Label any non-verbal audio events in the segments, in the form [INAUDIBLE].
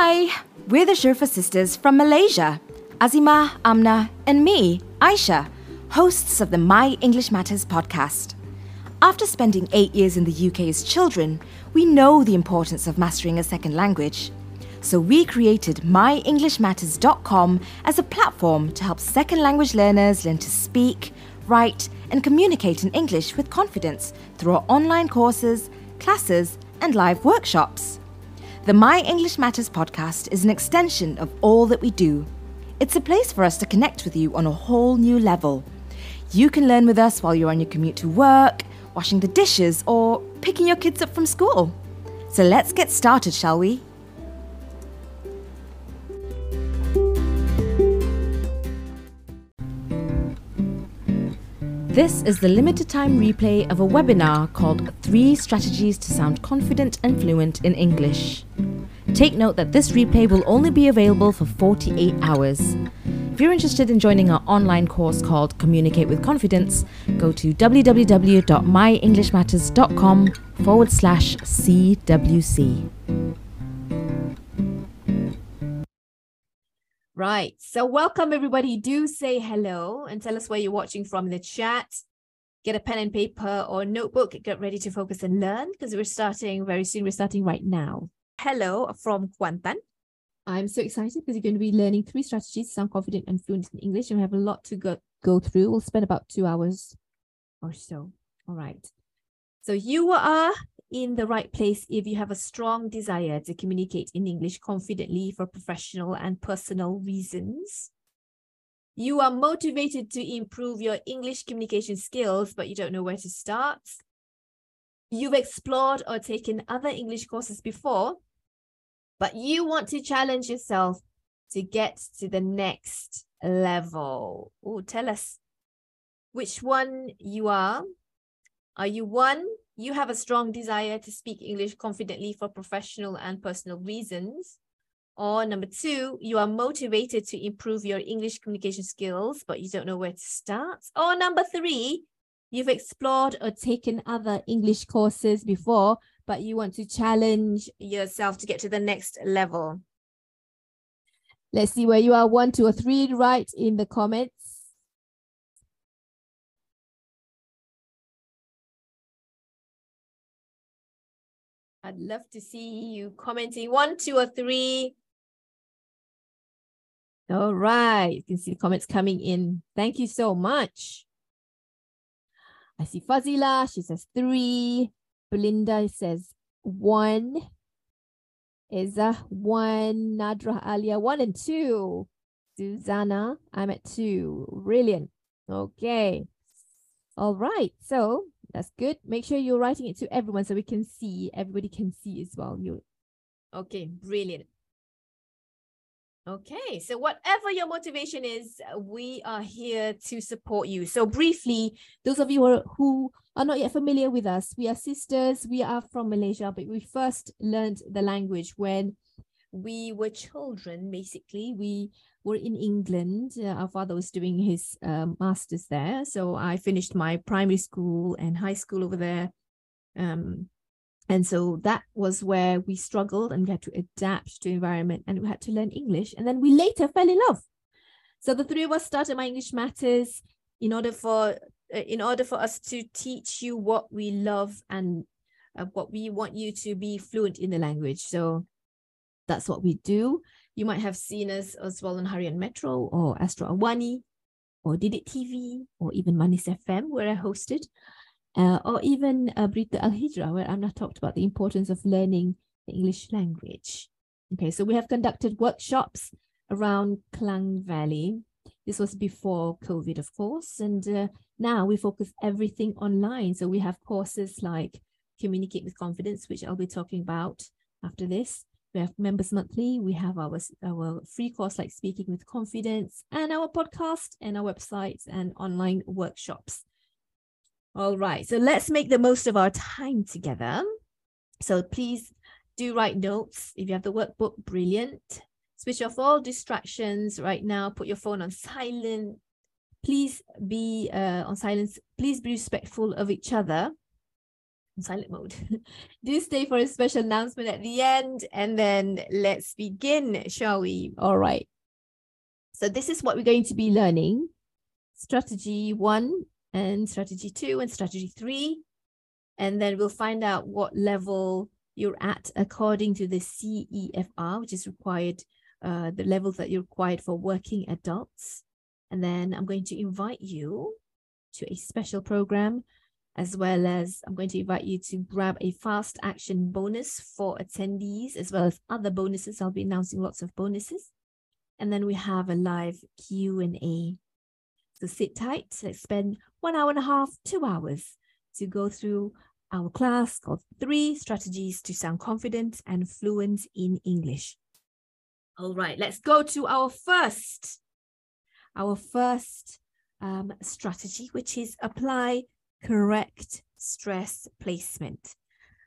Hi, we're the Sherfa sisters from Malaysia. Azima, Amna, and me, Aisha, hosts of the My English Matters podcast. After spending eight years in the UK as children, we know the importance of mastering a second language. So we created myenglishmatters.com as a platform to help second language learners learn to speak, write, and communicate in English with confidence through our online courses, classes, and live workshops. The My English Matters podcast is an extension of all that we do. It's a place for us to connect with you on a whole new level. You can learn with us while you're on your commute to work, washing the dishes, or picking your kids up from school. So let's get started, shall we? This is the limited time replay of a webinar called Three Strategies to Sound Confident and Fluent in English. Take note that this replay will only be available for 48 hours. If you're interested in joining our online course called Communicate with Confidence, go to www.myenglishmatters.com forward slash CWC. Right. So, welcome everybody. Do say hello and tell us where you're watching from in the chat. Get a pen and paper or notebook. Get ready to focus and learn because we're starting very soon. We're starting right now. Hello from Kuantan. I'm so excited because you're going to be learning three strategies to sound confident and fluent in English. And we have a lot to go, go through. We'll spend about two hours or so. All right. So, you are in the right place if you have a strong desire to communicate in English confidently for professional and personal reasons. You are motivated to improve your English communication skills, but you don't know where to start. You've explored or taken other English courses before, but you want to challenge yourself to get to the next level. Oh, tell us which one you are. Are you one you have a strong desire to speak English confidently for professional and personal reasons. Or number two, you are motivated to improve your English communication skills, but you don't know where to start. Or number three, you've explored or taken other English courses before, but you want to challenge yourself to get to the next level. Let's see where you are. One, two, or three. Write in the comments. I'd love to see you commenting one, two, or three. All right, you can see the comments coming in. Thank you so much. I see Fazila, she says three. Belinda says one. Isa, one. Nadra Alia, one and two. Susanna, I'm at two. Brilliant. Okay. All right. So that's good. Make sure you're writing it to everyone so we can see, everybody can see as well. You okay, brilliant. Okay, so whatever your motivation is, we are here to support you. So briefly, those of you who are, who are not yet familiar with us, we are sisters, we are from Malaysia, but we first learned the language when we were children, basically. We were in England. Uh, our father was doing his um, master's there. So I finished my primary school and high school over there. Um, and so that was where we struggled and we had to adapt to environment and we had to learn English. And then we later fell in love. So the three of us started My English Matters in order for uh, in order for us to teach you what we love and uh, what we want you to be fluent in the language. So that's what we do. You might have seen us as well on Harian Metro or Astro Awani or Did TV or even Manis FM where I hosted. Uh, or even uh, Berita Al Hijrah, where Amna talked about the importance of learning the English language. Okay, so we have conducted workshops around Klang Valley. This was before COVID, of course, and uh, now we focus everything online. So we have courses like Communicate with Confidence, which I'll be talking about after this. We have members monthly. We have our, our free course like Speaking with Confidence and our podcast and our websites and online workshops. All right, so let's make the most of our time together. So please do write notes. If you have the workbook, brilliant. Switch off all distractions right now. Put your phone on silent. Please be uh, on silence. Please be respectful of each other. Silent mode. [LAUGHS] Do stay for a special announcement at the end and then let's begin, shall we? All right. So this is what we're going to be learning. Strategy one and strategy two and strategy three. And then we'll find out what level you're at according to the CEFR, which is required, uh, the levels that you're required for working adults. And then I'm going to invite you to a special program as well as I'm going to invite you to grab a fast action bonus for attendees, as well as other bonuses. I'll be announcing lots of bonuses. And then we have a live Q&A. So sit tight. Let's spend one hour and a half, two hours to go through our class called Three Strategies to Sound Confident and Fluent in English. All right, let's go to our first, our first um, strategy, which is apply correct stress placement.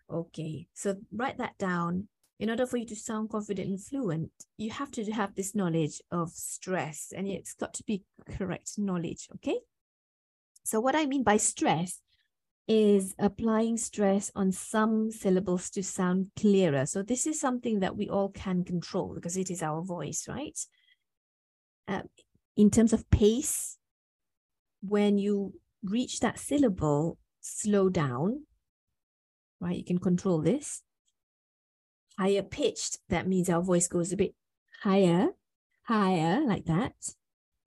Okay, so write that down. In order for you to sound confident and fluent, you have to have this knowledge of stress and it's got to be correct knowledge, okay? So what I mean by stress is applying stress on some syllables to sound clearer. So this is something that we all can control because it is our voice, right? Uh, in terms of pace, when you reach that syllable, slow down, right? You can control this. Higher pitched, that means our voice goes a bit higher, higher, like that.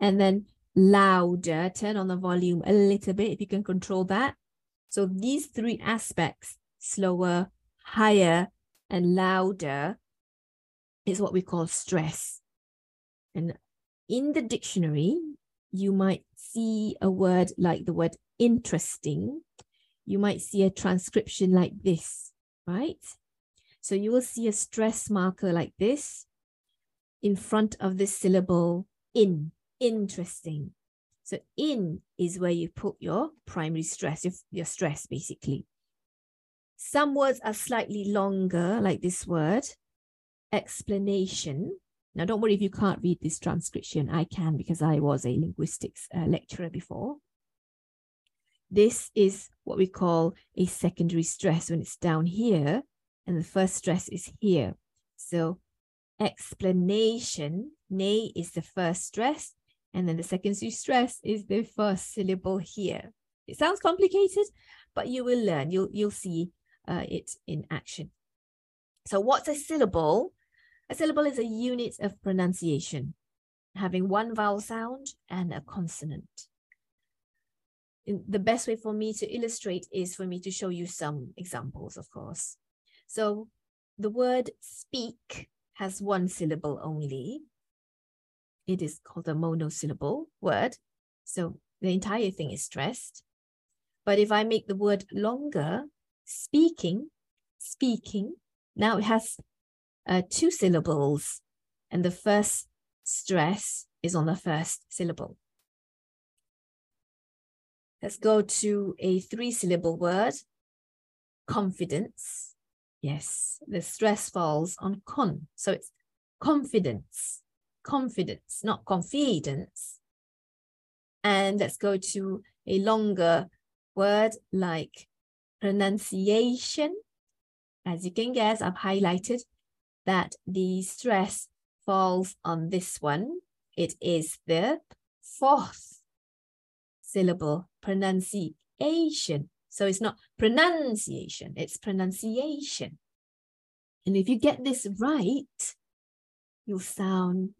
And then louder, turn on the volume a little bit if you can control that. So these three aspects, slower, higher, and louder, is what we call stress. And in the dictionary, you might see a word like the word interesting. You might see a transcription like this, right? So you will see a stress marker like this in front of the syllable in, interesting. So in is where you put your primary stress, your, your stress basically. Some words are slightly longer, like this word, explanation. Now, don't worry if you can't read this transcription. I can because I was a linguistics uh, lecturer before. This is what we call a secondary stress when it's down here, and the first stress is here. So explanation, ne is the first stress, and then the secondary stress is the first syllable here. It sounds complicated, but you will learn. You'll, you'll see uh, it in action. So what's a syllable? A syllable is a unit of pronunciation, having one vowel sound and a consonant. The best way for me to illustrate is for me to show you some examples, of course. So the word speak has one syllable only. It is called a monosyllable word. So the entire thing is stressed. But if I make the word longer, speaking, speaking, now it has uh, two syllables, and the first stress is on the first syllable. Let's go to a three syllable word, confidence. Yes, the stress falls on con. So it's confidence, confidence, not confidence. And let's go to a longer word like pronunciation. As you can guess, I've highlighted that the stress falls on this one. It is the fourth syllable pronunciation. So it's not pronunciation, it's pronunciation. And if you get this right, you'll sound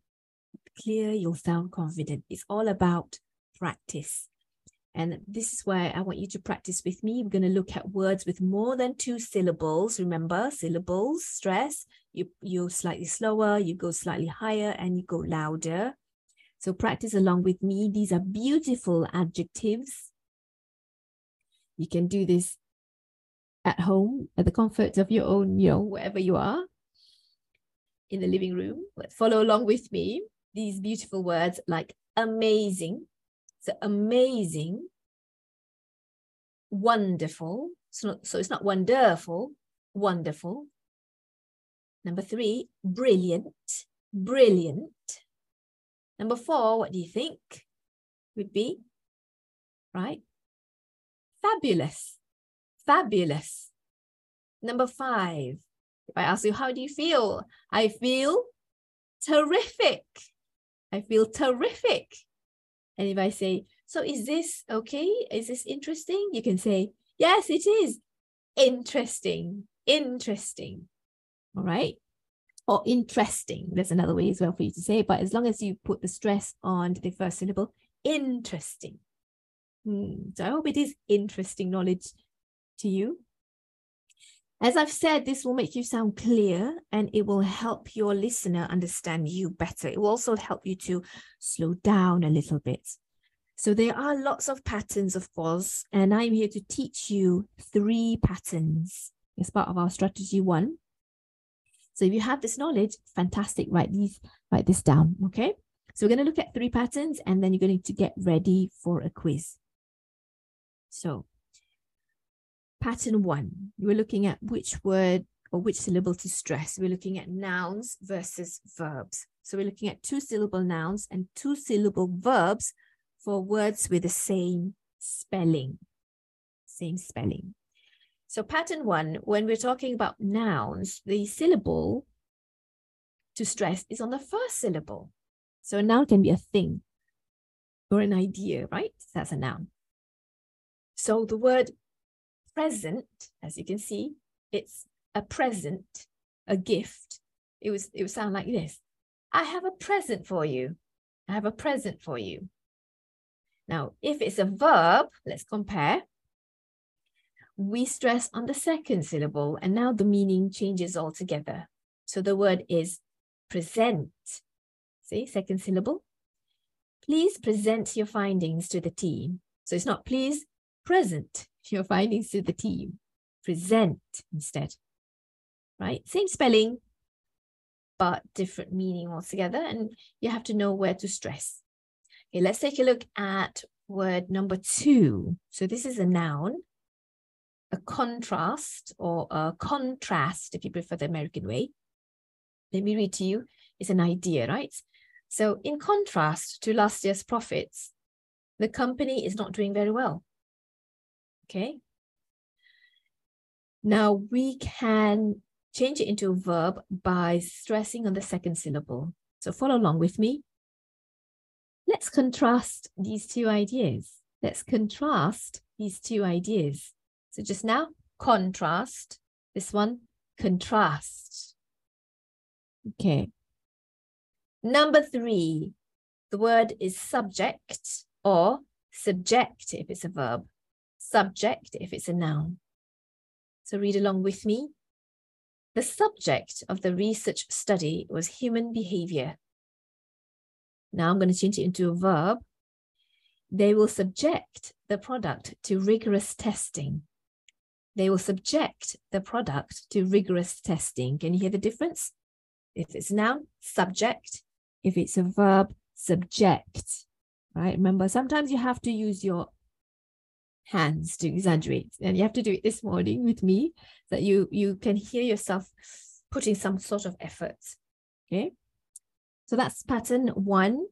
clear, you'll sound confident. It's all about practice. And this is where I want you to practice with me. We're going to look at words with more than two syllables. Remember, syllables, stress. You, you're slightly slower, you go slightly higher, and you go louder. So practice along with me. These are beautiful adjectives. You can do this at home, at the comfort of your own, you know, wherever you are in the living room. But follow along with me. These beautiful words like amazing, so amazing, wonderful. So, not, so it's not wonderful, wonderful. Number three, brilliant, brilliant. Number four, what do you think would be? Right? Fabulous, fabulous. Number five, if I ask you, how do you feel? I feel terrific. I feel terrific. And if I say, so is this okay? Is this interesting? You can say, yes, it is interesting, interesting. All right. Or interesting. There's another way as well for you to say but as long as you put the stress on the first syllable, interesting. Hmm. So I hope it is interesting knowledge to you. As I've said, this will make you sound clear and it will help your listener understand you better. It will also help you to slow down a little bit. So there are lots of patterns, of course, and I'm here to teach you three patterns as part of our strategy one. So if you have this knowledge, fantastic, write these, write this down, okay? So we're going to look at three patterns and then you're going to get ready for a quiz. So Pattern one, we're looking at which word or which syllable to stress. We're looking at nouns versus verbs. So we're looking at two syllable nouns and two syllable verbs for words with the same spelling. Same spelling. So pattern one, when we're talking about nouns, the syllable to stress is on the first syllable. So a noun can be a thing or an idea, right? That's a noun. So the word present, as you can see, it's a present, a gift. It was it would sound like this. I have a present for you. I have a present for you. Now, if it's a verb, let's compare. We stress on the second syllable, and now the meaning changes altogether. So the word is present. See, second syllable. Please present your findings to the team. So it's not please present your findings to the team. Present instead, right? Same spelling, but different meaning altogether. And you have to know where to stress. Okay, let's take a look at word number two. So this is a noun, a contrast or a contrast, if you prefer the American way. Let me read to you. It's an idea, right? So in contrast to last year's profits, the company is not doing very well. Okay. Now we can change it into a verb by stressing on the second syllable. So follow along with me. Let's contrast these two ideas. Let's contrast these two ideas. So just now, contrast. This one, contrast. Okay. Number three, the word is subject or subject if it's a verb subject if it's a noun. So read along with me. The subject of the research study was human behavior. Now I'm going to change it into a verb. They will subject the product to rigorous testing. They will subject the product to rigorous testing. Can you hear the difference? If it's noun, subject. If it's a verb, subject. Right? Remember, sometimes you have to use your hands to exaggerate. And you have to do it this morning with me that you you can hear yourself putting some sort of effort. Okay. So that's pattern one.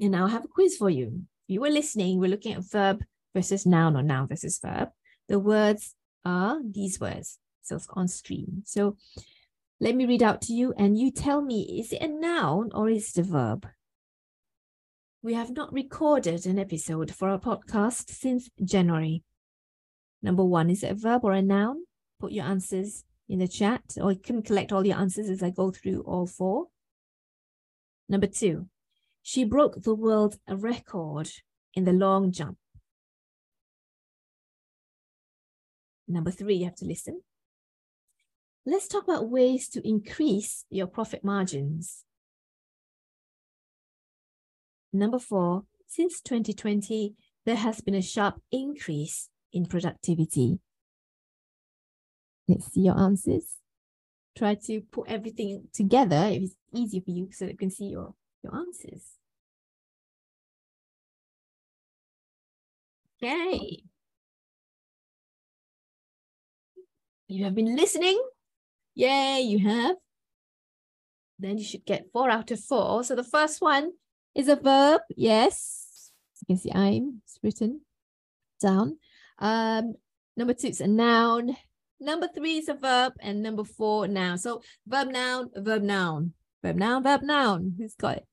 And now I have a quiz for you. You were listening, we're looking at verb versus noun or noun versus verb. The words are these words. So it's on screen. So let me read out to you and you tell me, is it a noun or is it a verb? We have not recorded an episode for our podcast since January. Number one, is it a verb or a noun? Put your answers in the chat, or you can collect all your answers as I go through all four. Number two, she broke the world record in the long jump. Number three, you have to listen. Let's talk about ways to increase your profit margins. Number four, since 2020, there has been a sharp increase in productivity. Let's see your answers. Try to put everything together if it's easier for you so that you can see your, your answers. Okay. You have been listening. Yay, you have. Then you should get four out of four. So the first one is a verb. Yes. You can see I'm it's written down. Um, number two, is a noun. Number three is a verb, and number four, noun. So verb, noun, verb, noun, verb, noun, verb, noun. Who's got it?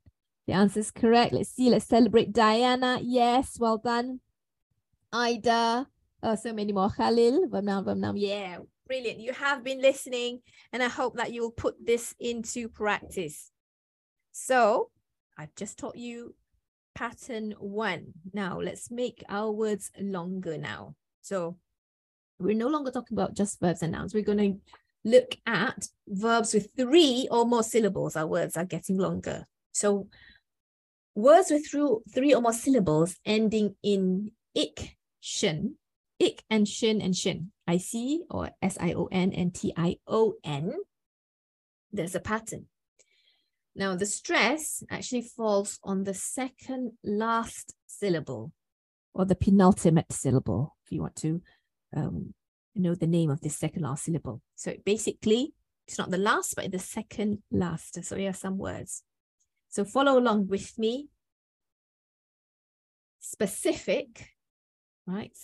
The answer is correct. Let's see. Let's celebrate Diana. Yes, well done. Ida. Oh, so many more. Khalil. Verb, noun, verb, noun. Yeah, brilliant. You have been listening, and I hope that you'll put this into practice. So I've just taught you pattern one. Now let's make our words longer now. So we're no longer talking about just verbs and nouns. We're going to look at verbs with three or more syllables. Our words are getting longer. So words with three or more syllables ending in ik, shin, ik and shin and shin, I-C or S-I-O-N and T-I-O-N. There's a pattern. Now the stress actually falls on the second last syllable or the penultimate syllable, if you want to um, know the name of this second last syllable. So basically, it's not the last, but the second last. So here are some words. So follow along with me. Specific, right?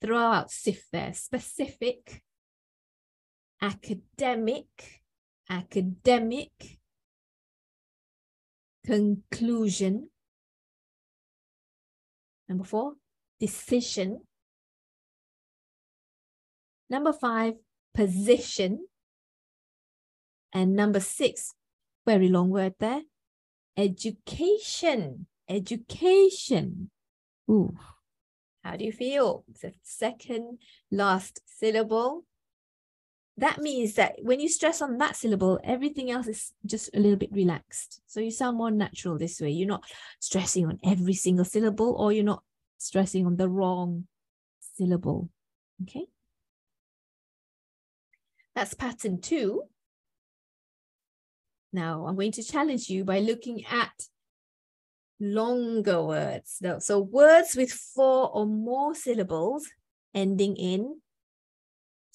Throw out SIF there. Specific, academic, academic, conclusion. Number four, decision. Number five, position. And number six, very long word there, education. Education. Ooh. How do you feel? The second last syllable. That means that when you stress on that syllable, everything else is just a little bit relaxed. So you sound more natural this way. You're not stressing on every single syllable or you're not stressing on the wrong syllable. Okay. That's pattern two. Now I'm going to challenge you by looking at longer words. So words with four or more syllables ending in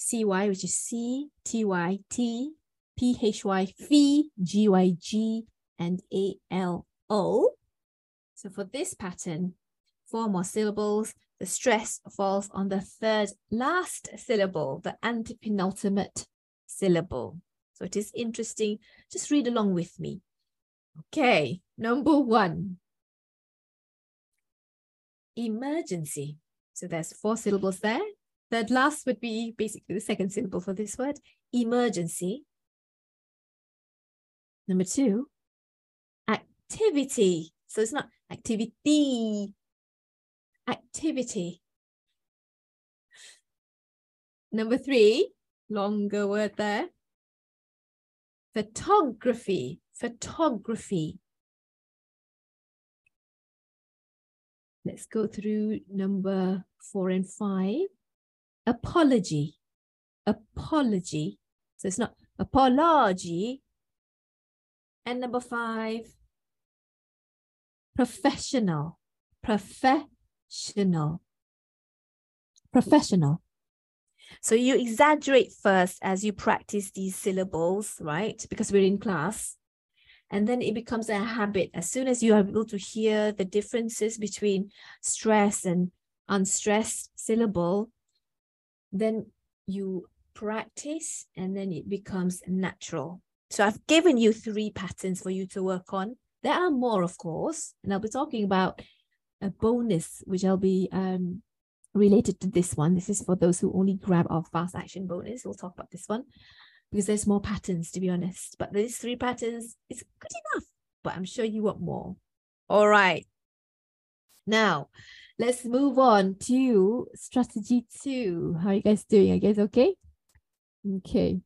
CY, which is C, TY, T, PHY, Phi, GYG, and ALO. So for this pattern, four more syllables, the stress falls on the third last syllable, the antepenultimate syllable. So it is interesting. Just read along with me. Okay, number one. Emergency. So there's four syllables there. Third last would be basically the second syllable for this word, emergency. Number two, activity. So it's not activity, activity. Number three, longer word there. Photography, photography. Let's go through number four and five. Apology, apology. So it's not apology. And number five, professional, professional professional. So you exaggerate first as you practice these syllables, right? Because we're in class. And then it becomes a habit. As soon as you are able to hear the differences between stress and unstressed syllable, then you practice and then it becomes natural. So I've given you three patterns for you to work on. There are more, of course, and I'll be talking about a bonus, which I'll be um, related to this one. This is for those who only grab our fast action bonus. We'll talk about this one because there's more patterns, to be honest. But these three patterns is good enough, but I'm sure you want more. All right. Now, let's move on to strategy two. How are you guys doing? Are you guys okay? Okay.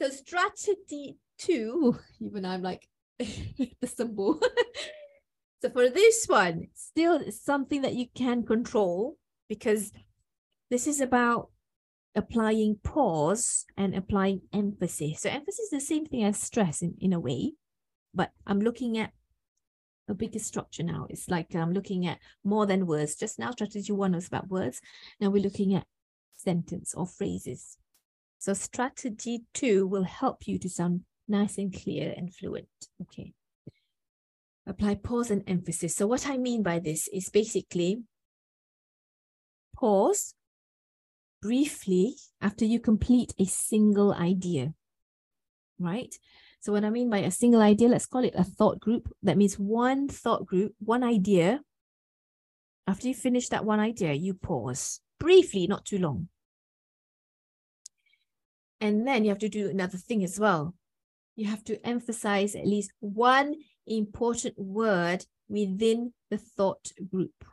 So strategy two, [LAUGHS] even I'm like [LAUGHS] the symbol. [LAUGHS] So for this one, still something that you can control because this is about applying pause and applying emphasis. So emphasis is the same thing as stress in, in a way, but I'm looking at a bigger structure now. It's like I'm looking at more than words. Just now, strategy one was about words. Now we're looking at sentence or phrases. So strategy two will help you to sound nice and clear and fluent. Okay apply pause and emphasis. So what I mean by this is basically pause briefly after you complete a single idea, right? So what I mean by a single idea, let's call it a thought group. That means one thought group, one idea. After you finish that one idea, you pause briefly, not too long. And then you have to do another thing as well. You have to emphasize at least one important word within the thought group.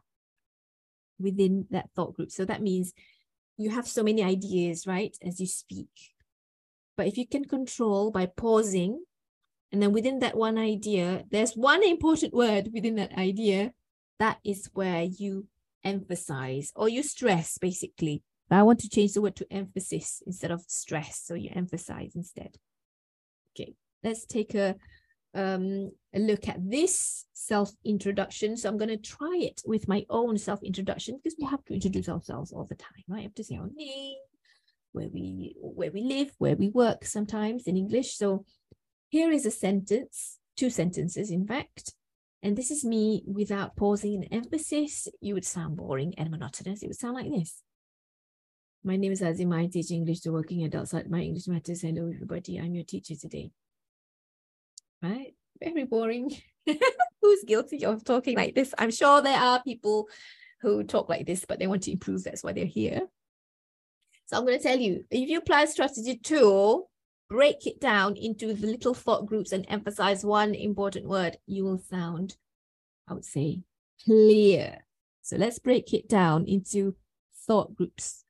Within that thought group. So that means you have so many ideas, right, as you speak. But if you can control by pausing, and then within that one idea, there's one important word within that idea, that is where you emphasize or you stress basically. I want to change the word to emphasis instead of stress. So you emphasize instead. Okay, let's take a, um, a look at this self-introduction. So I'm going to try it with my own self-introduction because we have to introduce ourselves all the time, right? I have to say our name, where we where we live, where we work sometimes in English. So here is a sentence, two sentences in fact. And this is me without pausing in emphasis. You would sound boring and monotonous. It would sound like this. My name is Azima. I teach English to working adults at My English Matters. Hello, everybody. I'm your teacher today. Right? Very boring. [LAUGHS] Who's guilty of talking like this? I'm sure there are people who talk like this, but they want to improve. That's why they're here. So I'm going to tell you if you apply strategy two, break it down into the little thought groups and emphasize one important word, you will sound, I would say, clear. So let's break it down into thought groups.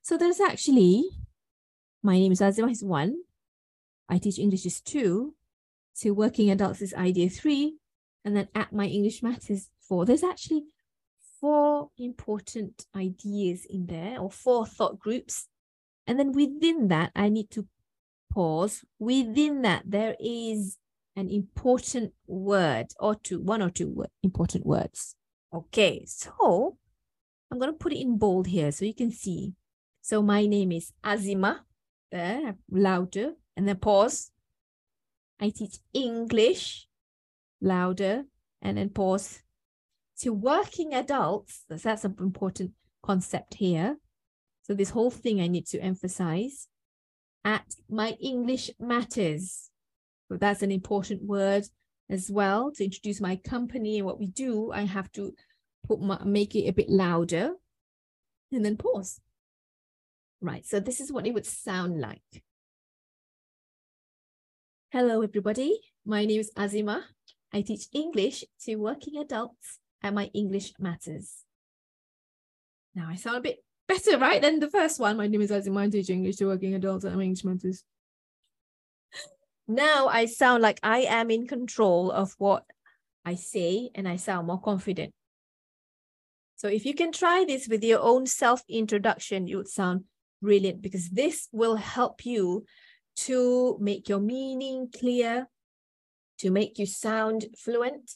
So there's actually, my name is Azima is one. I teach English is two. To working adults is idea three. And then at my English Matters four. There's actually four important ideas in there or four thought groups. And then within that, I need to pause. Within that, there is an important word or two, one or two important words. Okay, so I'm going to put it in bold here so you can see. So my name is Azima, there, louder, and then pause. I teach English, louder, and then pause. To working adults, that's an important concept here. So this whole thing I need to emphasize. At my English matters. So that's an important word as well. To introduce my company and what we do, I have to put my, make it a bit louder and then pause. Right, so this is what it would sound like. Hello, everybody. My name is Azima. I teach English to working adults at my English Matters. Now, I sound a bit better, right, than the first one. My name is Azima. I teach English to working adults at my English Matters. Now I sound like I am in control of what I say and I sound more confident. So if you can try this with your own self-introduction, you would sound brilliant because this will help you to make your meaning clear, to make you sound fluent,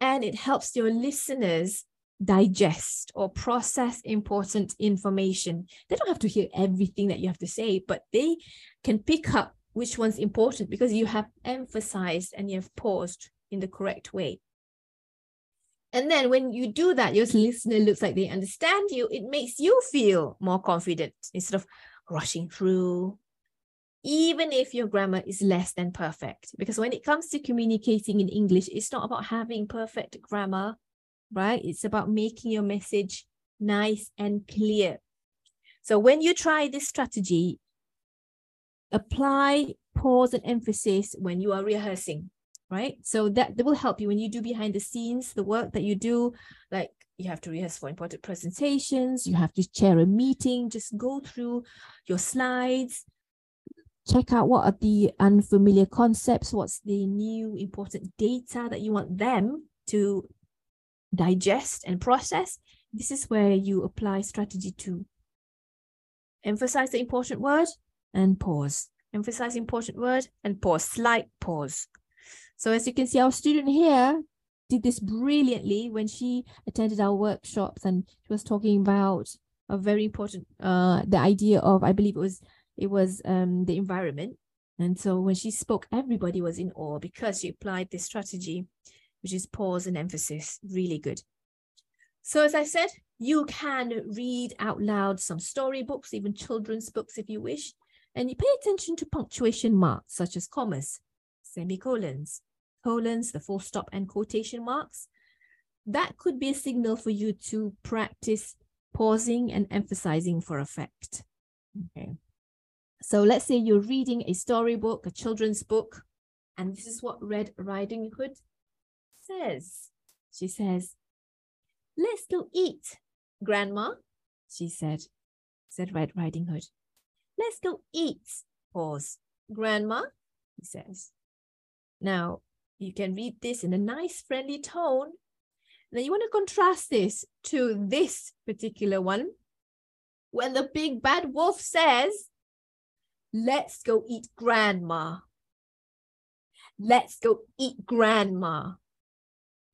and it helps your listeners digest or process important information. They don't have to hear everything that you have to say, but they can pick up which one's important because you have emphasized and you have paused in the correct way. And then when you do that, your listener looks like they understand you. It makes you feel more confident instead of rushing through, even if your grammar is less than perfect. Because when it comes to communicating in English, it's not about having perfect grammar, right? It's about making your message nice and clear. So when you try this strategy, apply pause and emphasis when you are rehearsing right? So that, that will help you when you do behind the scenes, the work that you do, like you have to rehearse for important presentations, you have to chair a meeting, just go through your slides, check out what are the unfamiliar concepts, what's the new important data that you want them to digest and process. This is where you apply strategy to emphasize the important word and pause. Emphasize important word and pause, slight pause. So as you can see, our student here did this brilliantly when she attended our workshops and she was talking about a very important uh the idea of I believe it was it was um the environment. And so when she spoke, everybody was in awe because she applied this strategy, which is pause and emphasis. Really good. So as I said, You can read out loud some storybooks, even children's books if you wish, and you pay attention to punctuation marks such as commas, semicolons, colons, the full stop and quotation marks. That could be a signal for you to practice pausing and emphasizing for effect. Okay. So let's say you're reading a storybook, a children's book, and this is what Red Riding Hood says. She says, Let's go eat, Grandma, she said, said Red Riding Hood. Let's go eat, pause, Grandma, he says. Now, you can read this in a nice, friendly tone. Then you want to contrast this to this particular one. When the big bad wolf says, Let's go eat grandma. Let's go eat grandma.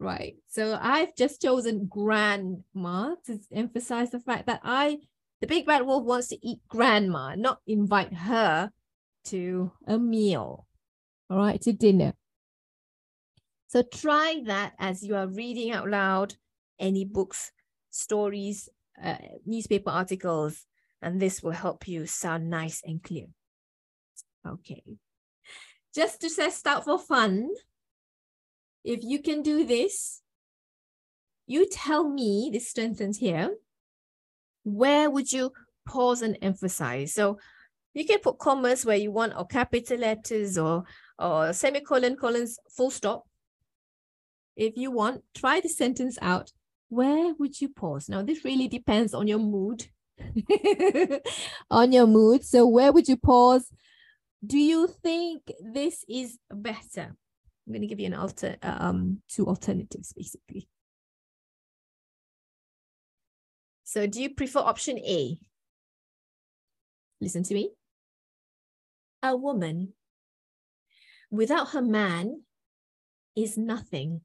Right. So I've just chosen grandma to emphasize the fact that I, the big bad wolf, wants to eat grandma, not invite her to a meal. All right, to dinner. So try that as you are reading out loud any books, stories, uh, newspaper articles, and this will help you sound nice and clear. Okay. Just to test out for fun, if you can do this, you tell me this sentence here, where would you pause and emphasize? So you can put commas where you want or capital letters or, or semicolon, colons, full stop. If you want, try the sentence out. Where would you pause? Now, this really depends on your mood. [LAUGHS] on your mood. So where would you pause? Do you think this is better? I'm going to give you an alter um two alternatives basically. So do you prefer option A? Listen to me. A woman without her man is nothing.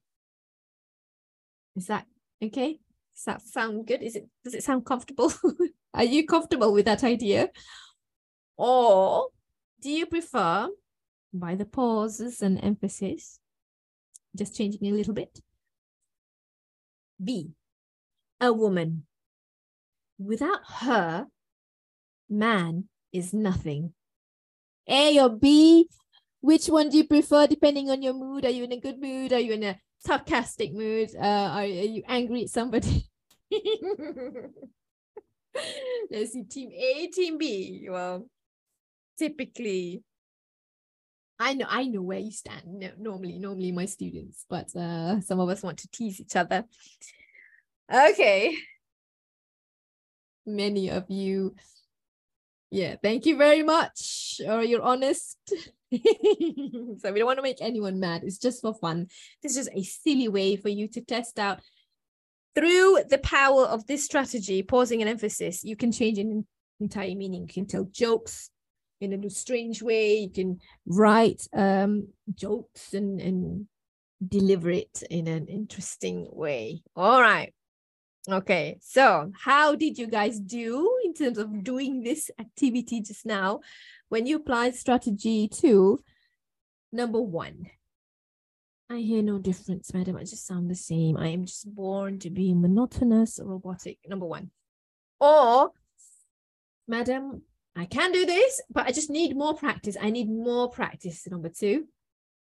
Is that okay? Does that sound good? Is it does it sound comfortable? [LAUGHS] Are you comfortable with that idea? Or do you prefer by the pauses and emphasis, just changing a little bit? B, a woman. Without her, man is nothing. A or B, which one do you prefer depending on your mood? Are you in a good mood? Are you in a sarcastic mood? Uh, are, are you angry at somebody? [LAUGHS] Let's see, team A, team B. Well, typically I know I know where you stand. No, normally normally my students but uh some of us want to tease each other. Okay. Many of you. Yeah thank you very much or you're honest. [LAUGHS] So we don't want to make anyone mad it's just for fun. This is a silly way for you to test out through the power of this strategy pausing and emphasis you can change an entire meaning. You can tell jokes in a strange way. You can write um, jokes and, and deliver it in an interesting way. All right. Okay, so how did you guys do in terms of doing this activity just now when you applied strategy two? Number one, I hear no difference, madam. I just sound the same. I am just born to be monotonous, robotic. Number one. Or, madam, I can do this, but I just need more practice. I need more practice. Number two.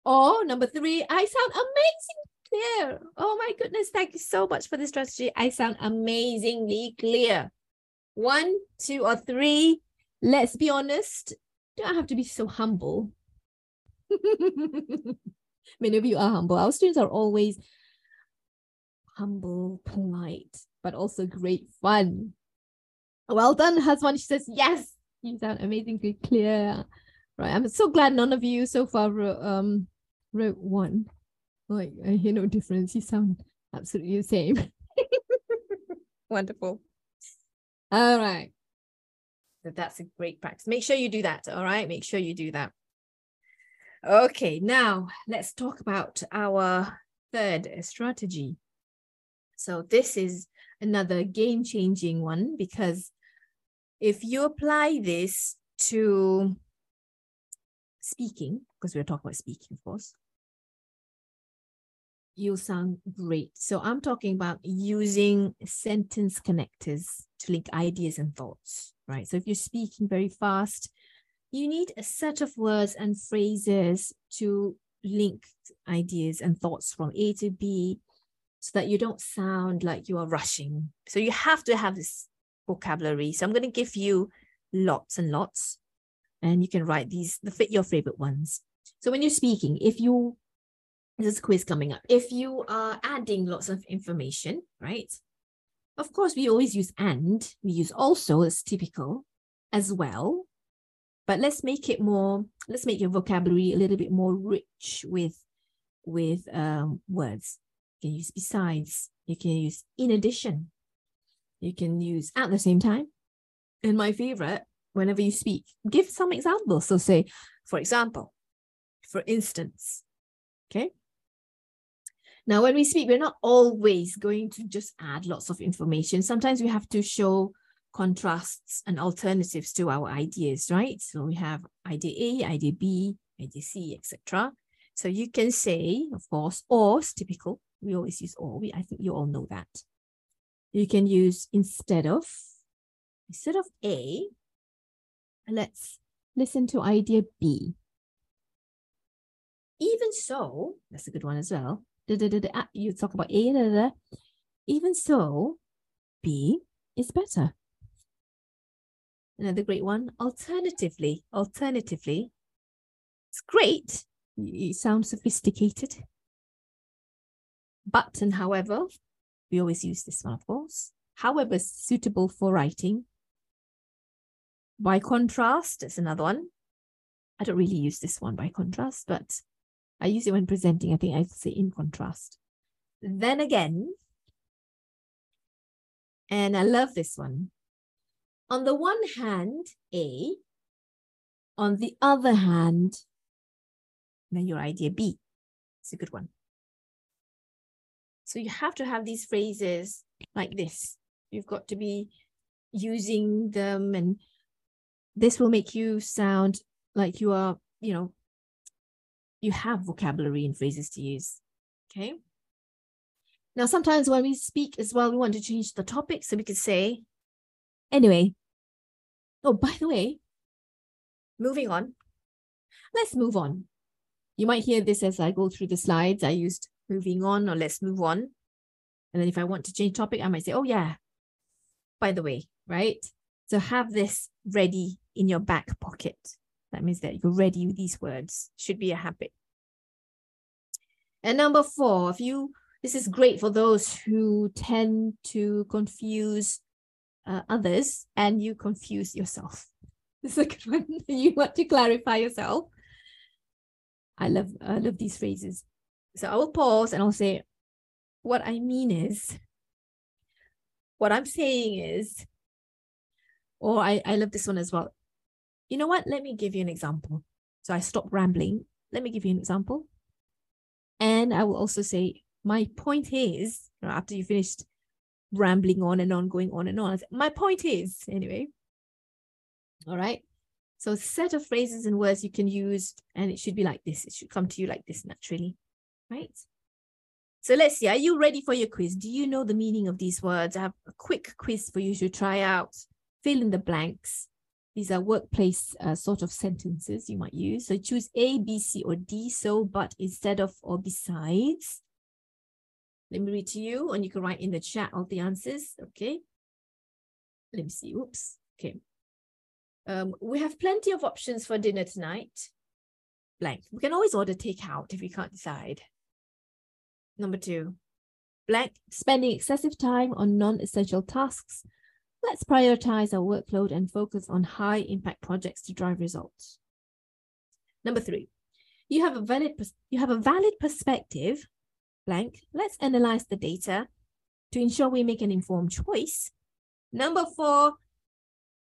Or number three, I sound amazing clear. Oh my goodness. Thank you so much for this strategy. I sound amazingly clear. One, two, or three. Let's be honest. Don't have to be so humble. [LAUGHS] Many of you are humble. Our students are always humble, polite, but also great fun. Well done, husband. She says, yes, you sound amazingly clear. Right. I'm so glad none of you so far wrote, um, wrote one. Like, I hear no difference. You sound absolutely the same. [LAUGHS] Wonderful. All right. So that's a great practice. Make sure you do that. All right. Make sure you do that. Okay. Now let's talk about our third strategy. So this is another game changing one because if you apply this to speaking, because we're talking about speaking, of course, you'll sound great. So I'm talking about using sentence connectors to link ideas and thoughts, right? So if you're speaking very fast, you need a set of words and phrases to link ideas and thoughts from A to B so that you don't sound like you are rushing. So you have to have this vocabulary. So I'm going to give you lots and lots, and you can write these, the fit your favorite ones. So when you're speaking, if you a quiz coming up. If you are adding lots of information, right? Of course, we always use and, we use also as typical as well. But let's make it more, let's make your vocabulary a little bit more rich with, with um, words. You can use besides, you can use in addition, you can use at the same time. And my favorite, whenever you speak, give some examples. So say, for example, for instance, okay? Now, when we speak, we're not always going to just add lots of information. Sometimes we have to show contrasts and alternatives to our ideas, right? So we have idea A, idea B, idea C, etc. So you can say, of course, or is typical. We always use or. We, I think you all know that. You can use instead of, instead of A, let's listen to idea B. Even so, that's a good one as well ah, you talk about A, even so, B is better. Another great one. Alternatively, alternatively, it's great. You sound sophisticated. But and however, we always use this one, of course. However, suitable for writing. By contrast, it's another one. I don't really use this one by contrast, but I use it when presenting. I think I say in contrast. Then again, and I love this one. On the one hand, A. On the other hand, then your idea B. It's a good one. So you have to have these phrases like this. You've got to be using them, and this will make you sound like you are, you know, you have vocabulary and phrases to use. Okay. Now, sometimes when we speak as well, we want to change the topic. So we could say, anyway, oh, by the way, moving on. Let's move on. You might hear this as I go through the slides. I used moving on or let's move on. And then if I want to change topic, I might say, oh, yeah, by the way, right? So have this ready in your back pocket. That means that you're ready with these words. Should be a habit. And number four, if you this is great for those who tend to confuse uh, others and you confuse yourself. [LAUGHS] This is a good one. [LAUGHS] you want to clarify yourself. I love I love these phrases. So I will pause and I'll say, what I mean is, what I'm saying is, or I, I love this one as well you know what? Let me give you an example. So I stop rambling. Let me give you an example. And I will also say, my point is, after you finished rambling on and on, going on and on, my point is, anyway. All right. So set of phrases and words you can use, and it should be like this. It should come to you like this naturally, right? So let's see. Are you ready for your quiz? Do you know the meaning of these words? I have a quick quiz for you to try out. Fill in the blanks. These are workplace uh, sort of sentences you might use. So choose A, B, C, or D. So, but instead of or besides. Let me read to you, and you can write in the chat all the answers. Okay. Let me see. Oops. Okay. Um, we have plenty of options for dinner tonight. Blank. We can always order takeout if we can't decide. Number two, blank. Spending excessive time on non-essential tasks Let's prioritize our workload and focus on high impact projects to drive results. Number three, you have a valid you have a valid perspective, blank. Let's analyze the data to ensure we make an informed choice. Number four,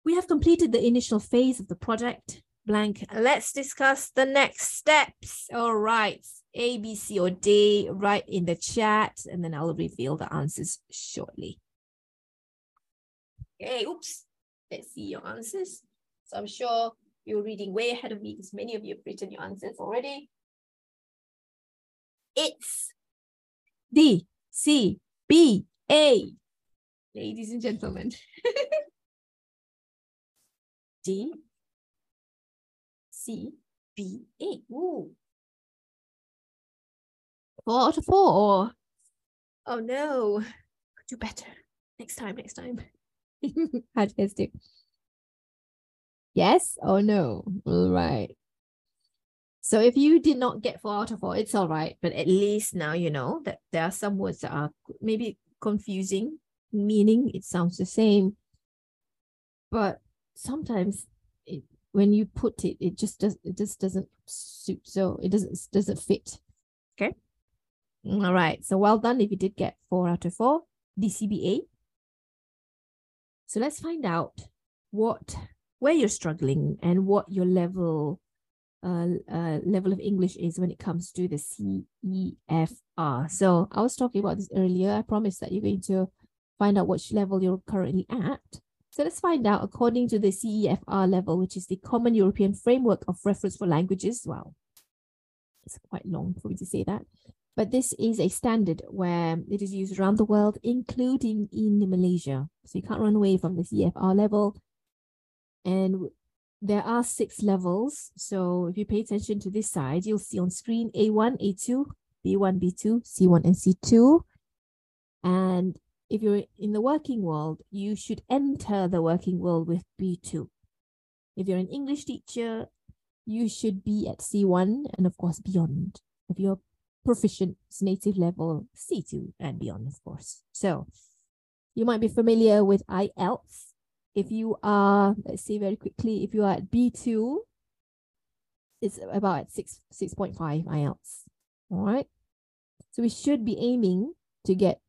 we have completed the initial phase of the project, blank. Let's discuss the next steps. All right, A, B, C, or D, write in the chat, and then I'll reveal the answers shortly. Okay, oops. Let's see your answers. So I'm sure you're reading way ahead of me because many of you have written your answers already. It's D, C, B, A. Ladies and gentlemen. [LAUGHS] D, C, B, A. Ooh. Four out of four. Oh no. Do better. Next time, next time. [LAUGHS] How do you do? Yes or no? All right. So if you did not get four out of four, it's all right. But at least now you know that there are some words that are maybe confusing, meaning it sounds the same. But sometimes it, when you put it, it just does it just doesn't suit. So it doesn't doesn't fit. Okay. All right. So well done if you did get four out of four. DCBA. So let's find out what where you're struggling and what your level uh, uh, level of English is when it comes to the CEFR. So I was talking about this earlier. I promised that you're going to find out which level you're currently at. So let's find out according to the CEFR level, which is the Common European Framework of Reference for Languages. Well, it's quite long for me to say that. But this is a standard where it is used around the world, including in Malaysia. So you can't run away from this CEFR level. And there are six levels. So if you pay attention to this side, you'll see on screen A1, A2, B1, B2, C1, and C2. And if you're in the working world, you should enter the working world with B2. If you're an English teacher, you should be at C1 and of course beyond. If you're proficient, native level, C2 and beyond, of course. So you might be familiar with IELTS, if you are, let's say very quickly, if you are at B2, it's about at 6, 6.5 IELTS. All right. So we should be aiming to get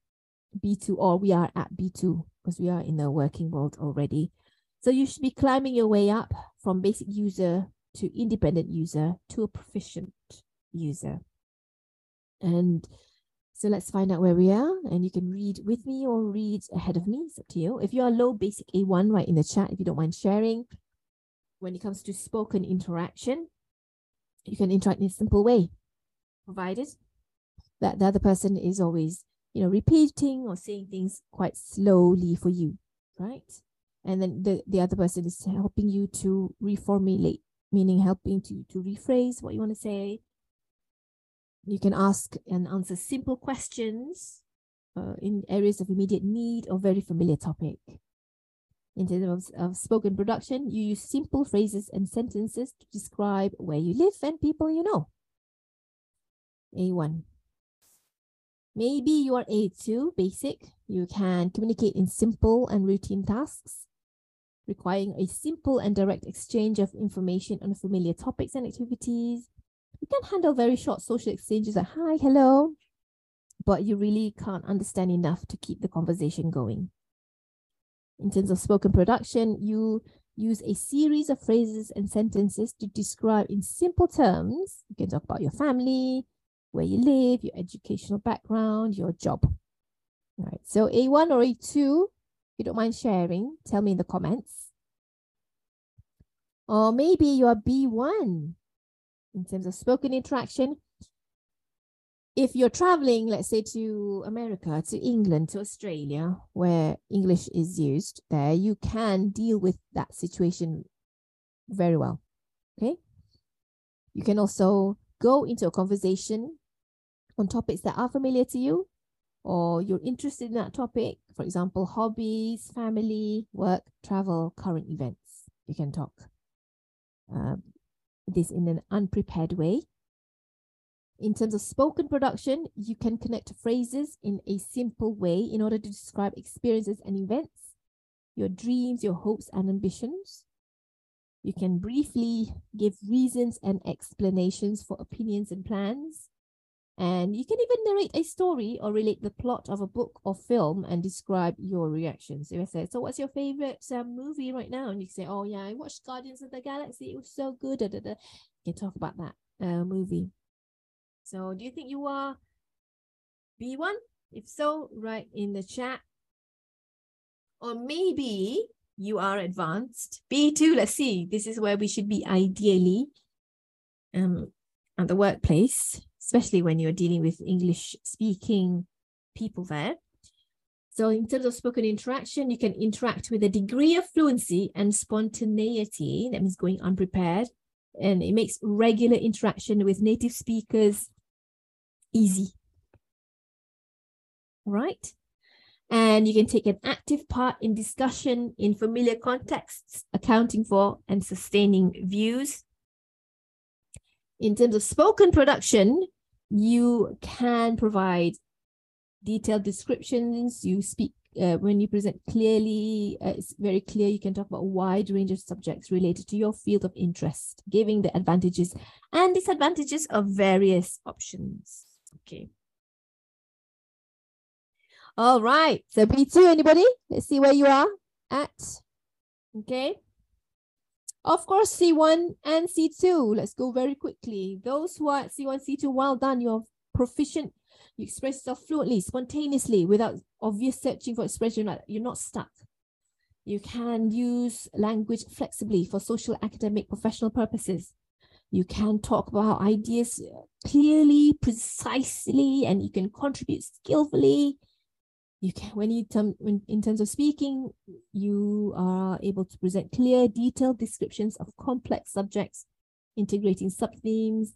B2 or we are at B2 because we are in the working world already. So you should be climbing your way up from basic user to independent user to a proficient user. And so let's find out where we are and you can read with me or read ahead of me. It's up to you. If you are low basic A1, write in the chat if you don't mind sharing. When it comes to spoken interaction, you can interact in a simple way, provided that the other person is always, you know, repeating or saying things quite slowly for you, right? And then the, the other person is helping you to reformulate, meaning helping to, to rephrase what you want to say you can ask and answer simple questions uh, in areas of immediate need or very familiar topic. In terms of, of spoken production, you use simple phrases and sentences to describe where you live and people you know. A1. Maybe you are A2, basic. You can communicate in simple and routine tasks, requiring a simple and direct exchange of information on familiar topics and activities you can handle very short social exchanges like hi, hello, but you really can't understand enough to keep the conversation going. In terms of spoken production, you use a series of phrases and sentences to describe in simple terms. You can talk about your family, where you live, your educational background, your job. All right, so A1 or A2, if you don't mind sharing, tell me in the comments. Or maybe you're B1 in terms of spoken interaction. If you're traveling, let's say to America, to England, to Australia, where English is used there, you can deal with that situation very well. Okay. You can also go into a conversation on topics that are familiar to you or you're interested in that topic. For example, hobbies, family, work, travel, current events. You can talk. Um, this in an unprepared way. In terms of spoken production, you can connect phrases in a simple way in order to describe experiences and events, your dreams, your hopes, and ambitions. You can briefly give reasons and explanations for opinions and plans. And you can even narrate a story or relate the plot of a book or film and describe your reactions. If I say, So, what's your favorite um, movie right now? And you say, Oh, yeah, I watched Guardians of the Galaxy. It was so good. Da, da, da. You can talk about that uh, movie. So, do you think you are B1? If so, write in the chat. Or maybe you are advanced. B2, let's see. This is where we should be ideally um, at the workplace. Especially when you're dealing with English speaking people there. So, in terms of spoken interaction, you can interact with a degree of fluency and spontaneity. That means going unprepared. And it makes regular interaction with native speakers easy. Right? And you can take an active part in discussion in familiar contexts, accounting for and sustaining views. In terms of spoken production, you can provide detailed descriptions. You speak uh, when you present clearly, uh, it's very clear. You can talk about a wide range of subjects related to your field of interest, giving the advantages and disadvantages of various options. Okay. All right. So B2, anybody? Let's see where you are at. Okay. Of course, C1 and C2. Let's go very quickly. Those who are C1, C2, well done. You're proficient. You express yourself fluently, spontaneously, without obvious searching for expression. You're not stuck. You can use language flexibly for social, academic, professional purposes. You can talk about ideas clearly, precisely, and you can contribute skillfully you can when you term when in terms of speaking you are able to present clear detailed descriptions of complex subjects integrating sub-themes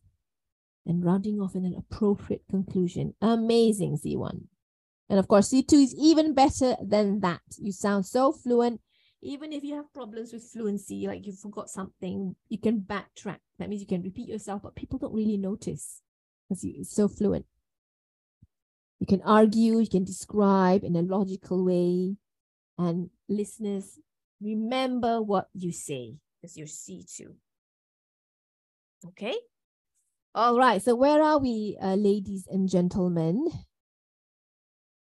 and rounding off in an appropriate conclusion. Amazing c1 and of course c2 is even better than that. You sound so fluent. Even if you have problems with fluency like you forgot something you can backtrack. That means you can repeat yourself but people don't really notice because you're so fluent you can argue, you can describe in a logical way, and listeners remember what you say because you're C2. Okay? All right, so where are we, uh, ladies and gentlemen?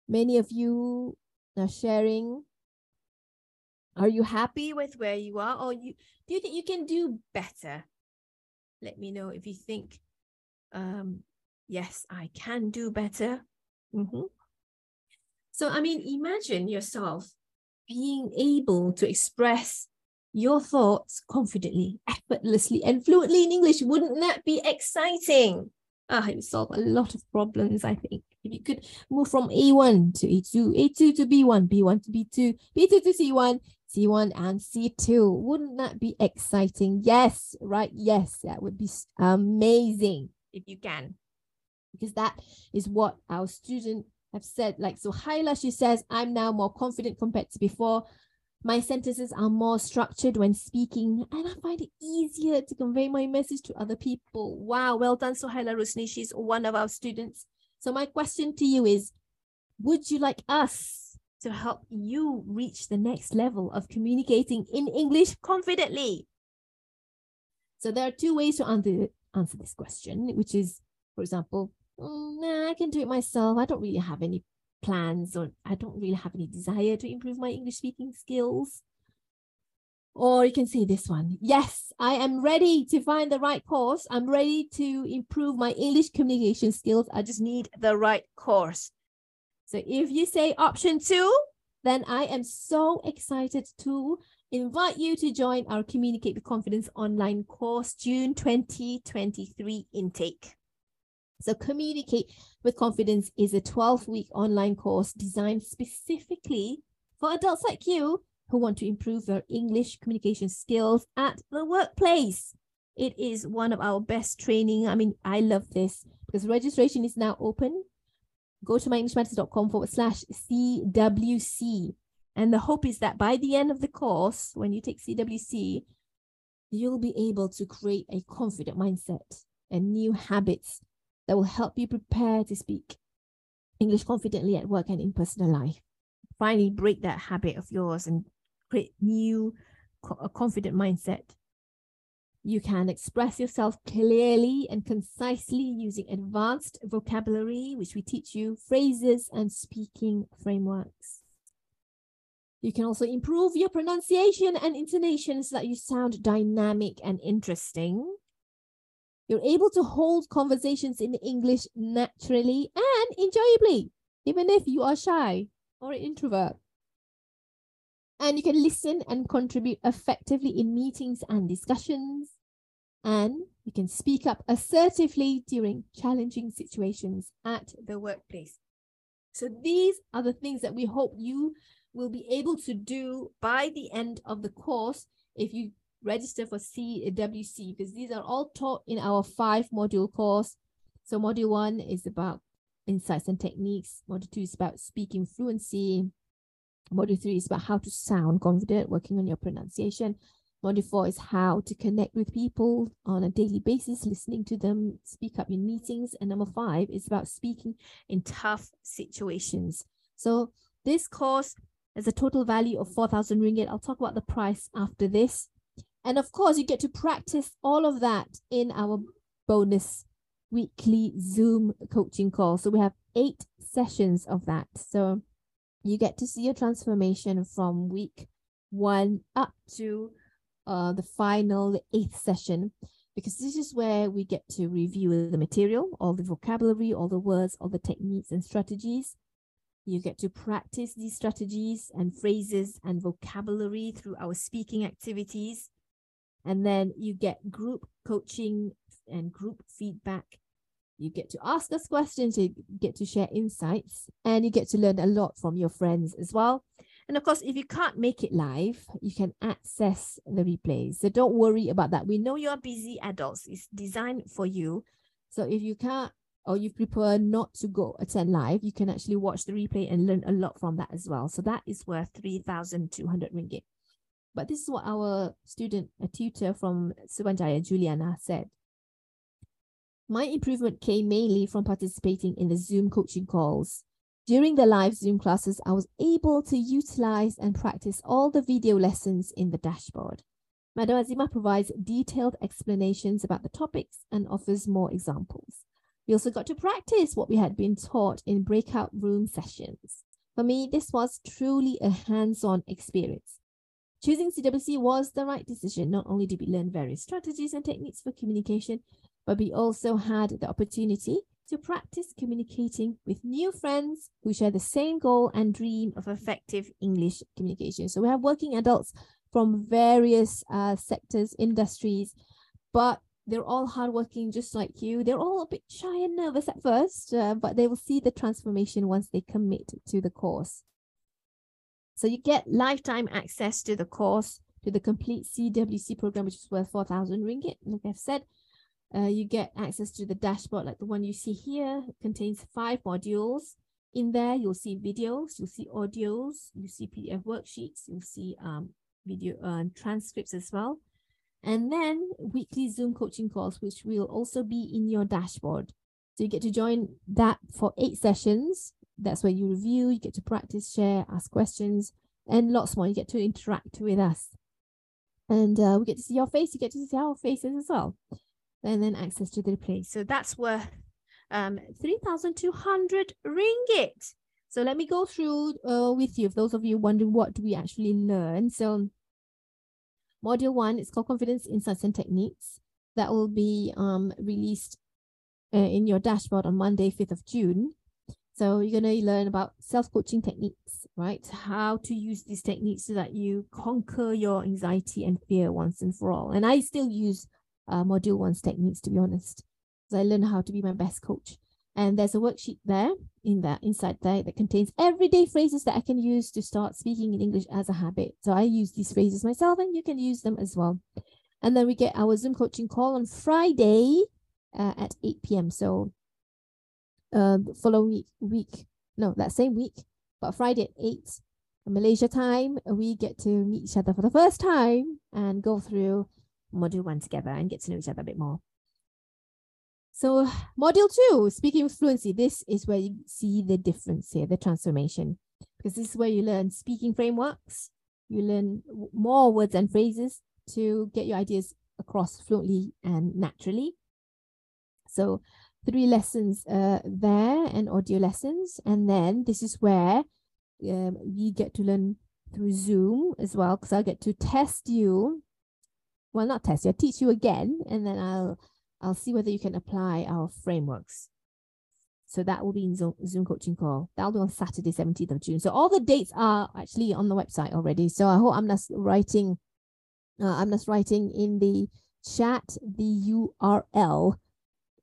Many of you are sharing. Are you happy with where you are, or you do you think you can do better? Let me know if you think, um, yes, I can do better, Mm-hmm. So, I mean, imagine yourself being able to express your thoughts confidently, effortlessly, and fluently in English. Wouldn't that be exciting? Ah, it would solve a lot of problems, I think. If you could move from A1 to A2, A2 to B1, B1 to B2, B2 to C1, C1 and C2. Wouldn't that be exciting? Yes, right? Yes, that would be amazing if you can because that is what our student have said. Like, so Hyla, she says, I'm now more confident compared to before. My sentences are more structured when speaking, and I find it easier to convey my message to other people. Wow, well done, Sohaila Rusni. She's one of our students. So my question to you is, would you like us to help you reach the next level of communicating in English confidently? So there are two ways to answer, answer this question, which is, for example, Mm, nah, I can do it myself. I don't really have any plans or I don't really have any desire to improve my English speaking skills. Or you can say this one Yes, I am ready to find the right course. I'm ready to improve my English communication skills. I just need the right course. So if you say option two, then I am so excited to invite you to join our Communicate with Confidence online course June 2023 intake. So, Communicate with Confidence is a 12 week online course designed specifically for adults like you who want to improve their English communication skills at the workplace. It is one of our best training. I mean, I love this because registration is now open. Go to myenglishmatters.com forward slash CWC. And the hope is that by the end of the course, when you take CWC, you'll be able to create a confident mindset and new habits that will help you prepare to speak English confidently at work and in personal life. Finally, break that habit of yours and create new, a confident mindset. You can express yourself clearly and concisely using advanced vocabulary, which we teach you, phrases, and speaking frameworks. You can also improve your pronunciation and intonation so that you sound dynamic and interesting. You're able to hold conversations in English naturally and enjoyably, even if you are shy or an introvert. And you can listen and contribute effectively in meetings and discussions. And You can speak up assertively during challenging situations at the workplace. So these are the things that we hope you will be able to do by the end of the course if you register for CWC, because these are all taught in our five module course. So module one is about insights and techniques. Module two is about speaking fluency. Module three is about how to sound confident, working on your pronunciation. Module four is how to connect with people on a daily basis, listening to them, speak up in meetings. And number five is about speaking in tough situations. So this course has a total value of 4,000 ringgit. I'll talk about the price after this. And of course, you get to practice all of that in our bonus weekly Zoom coaching call. So we have eight sessions of that. So you get to see your transformation from week one up to uh, the final, the eighth session, because this is where we get to review the material, all the vocabulary, all the words, all the techniques and strategies. You get to practice these strategies and phrases and vocabulary through our speaking activities. And then you get group coaching and group feedback. You get to ask us questions, you get to share insights, and you get to learn a lot from your friends as well. And of course, if you can't make it live, you can access the replays. So don't worry about that. We know you're busy adults. It's designed for you. So if you can't or you prefer not to go attend live, you can actually watch the replay and learn a lot from that as well. So that is worth 3,200 ringgit. But this is what our student, a tutor from Subang Jaya, Juliana, said. My improvement came mainly from participating in the Zoom coaching calls. During the live Zoom classes, I was able to utilize and practice all the video lessons in the dashboard. Madam Azima provides detailed explanations about the topics and offers more examples. We also got to practice what we had been taught in breakout room sessions. For me, this was truly a hands-on experience. Choosing CWC was the right decision. Not only did we learn various strategies and techniques for communication, but we also had the opportunity to practice communicating with new friends who share the same goal and dream of effective English communication. So we have working adults from various uh, sectors, industries, but they're all hardworking just like you. They're all a bit shy and nervous at first, uh, but they will see the transformation once they commit to the course. So you get lifetime access to the course, to the complete CWC program, which is worth 4,000 ringgit. Like I've said, uh, you get access to the dashboard like the one you see here. It contains five modules. In there, you'll see videos, you'll see audios, you see PDF worksheets, you'll see um, video uh, transcripts as well. And then weekly Zoom coaching calls, which will also be in your dashboard. So you get to join that for eight sessions that's where you review, you get to practice, share, ask questions, and lots more. You get to interact with us. And uh, we get to see your face, you get to see our faces as well. And then access to the replay. So that's worth um, 3,200 ringgit. So let me go through uh, with you, for those of you wondering what do we actually learn. So module one is called Confidence, Insights and Techniques. That will be um, released uh, in your dashboard on Monday, 5th of June. So you're going to learn about self-coaching techniques, right? How to use these techniques so that you conquer your anxiety and fear once and for all. And I still use uh, module one's techniques, to be honest, because I learned how to be my best coach. And there's a worksheet there in that inside there that contains everyday phrases that I can use to start speaking in English as a habit. So I use these phrases myself and you can use them as well. And then we get our Zoom coaching call on Friday uh, at 8 p.m. So uh, following week, week, no, that same week, but Friday at 8 Malaysia time, we get to meet each other for the first time and go through module one together and get to know each other a bit more. So module two, speaking fluency, this is where you see the difference here, the transformation, because this is where you learn speaking frameworks, you learn more words and phrases to get your ideas across fluently and naturally. So three lessons uh, there and audio lessons. And then this is where um, you get to learn through Zoom as well, because I'll get to test you. Well, not test you, I'll teach you again, and then I'll I'll see whether you can apply our frameworks. So that will be in Zoom, coaching call. That'll be on Saturday, 17th of June. So all the dates are actually on the website already. So I hope I'm not writing, uh, I'm not writing in the chat the URL.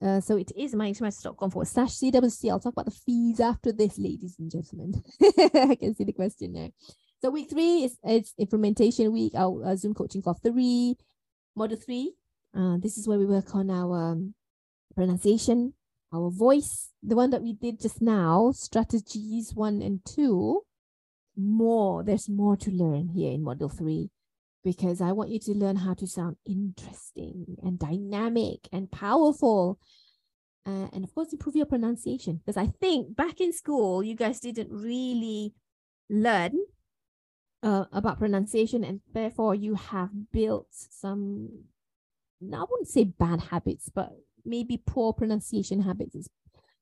Uh, so it is myenglishmatters.com forward slash CWC. I'll talk about the fees after this, ladies and gentlemen. [LAUGHS] I can see the question now. So week three is it's implementation week, our uh, Zoom coaching call three, module three. Uh, this is where we work on our um, pronunciation, our voice, the one that we did just now, strategies one and two. More, there's more to learn here in module three because I want you to learn how to sound interesting and dynamic and powerful. Uh, and of course, improve your pronunciation because I think back in school, you guys didn't really learn uh, about pronunciation, and therefore you have built some, I wouldn't say bad habits, but maybe poor pronunciation habits.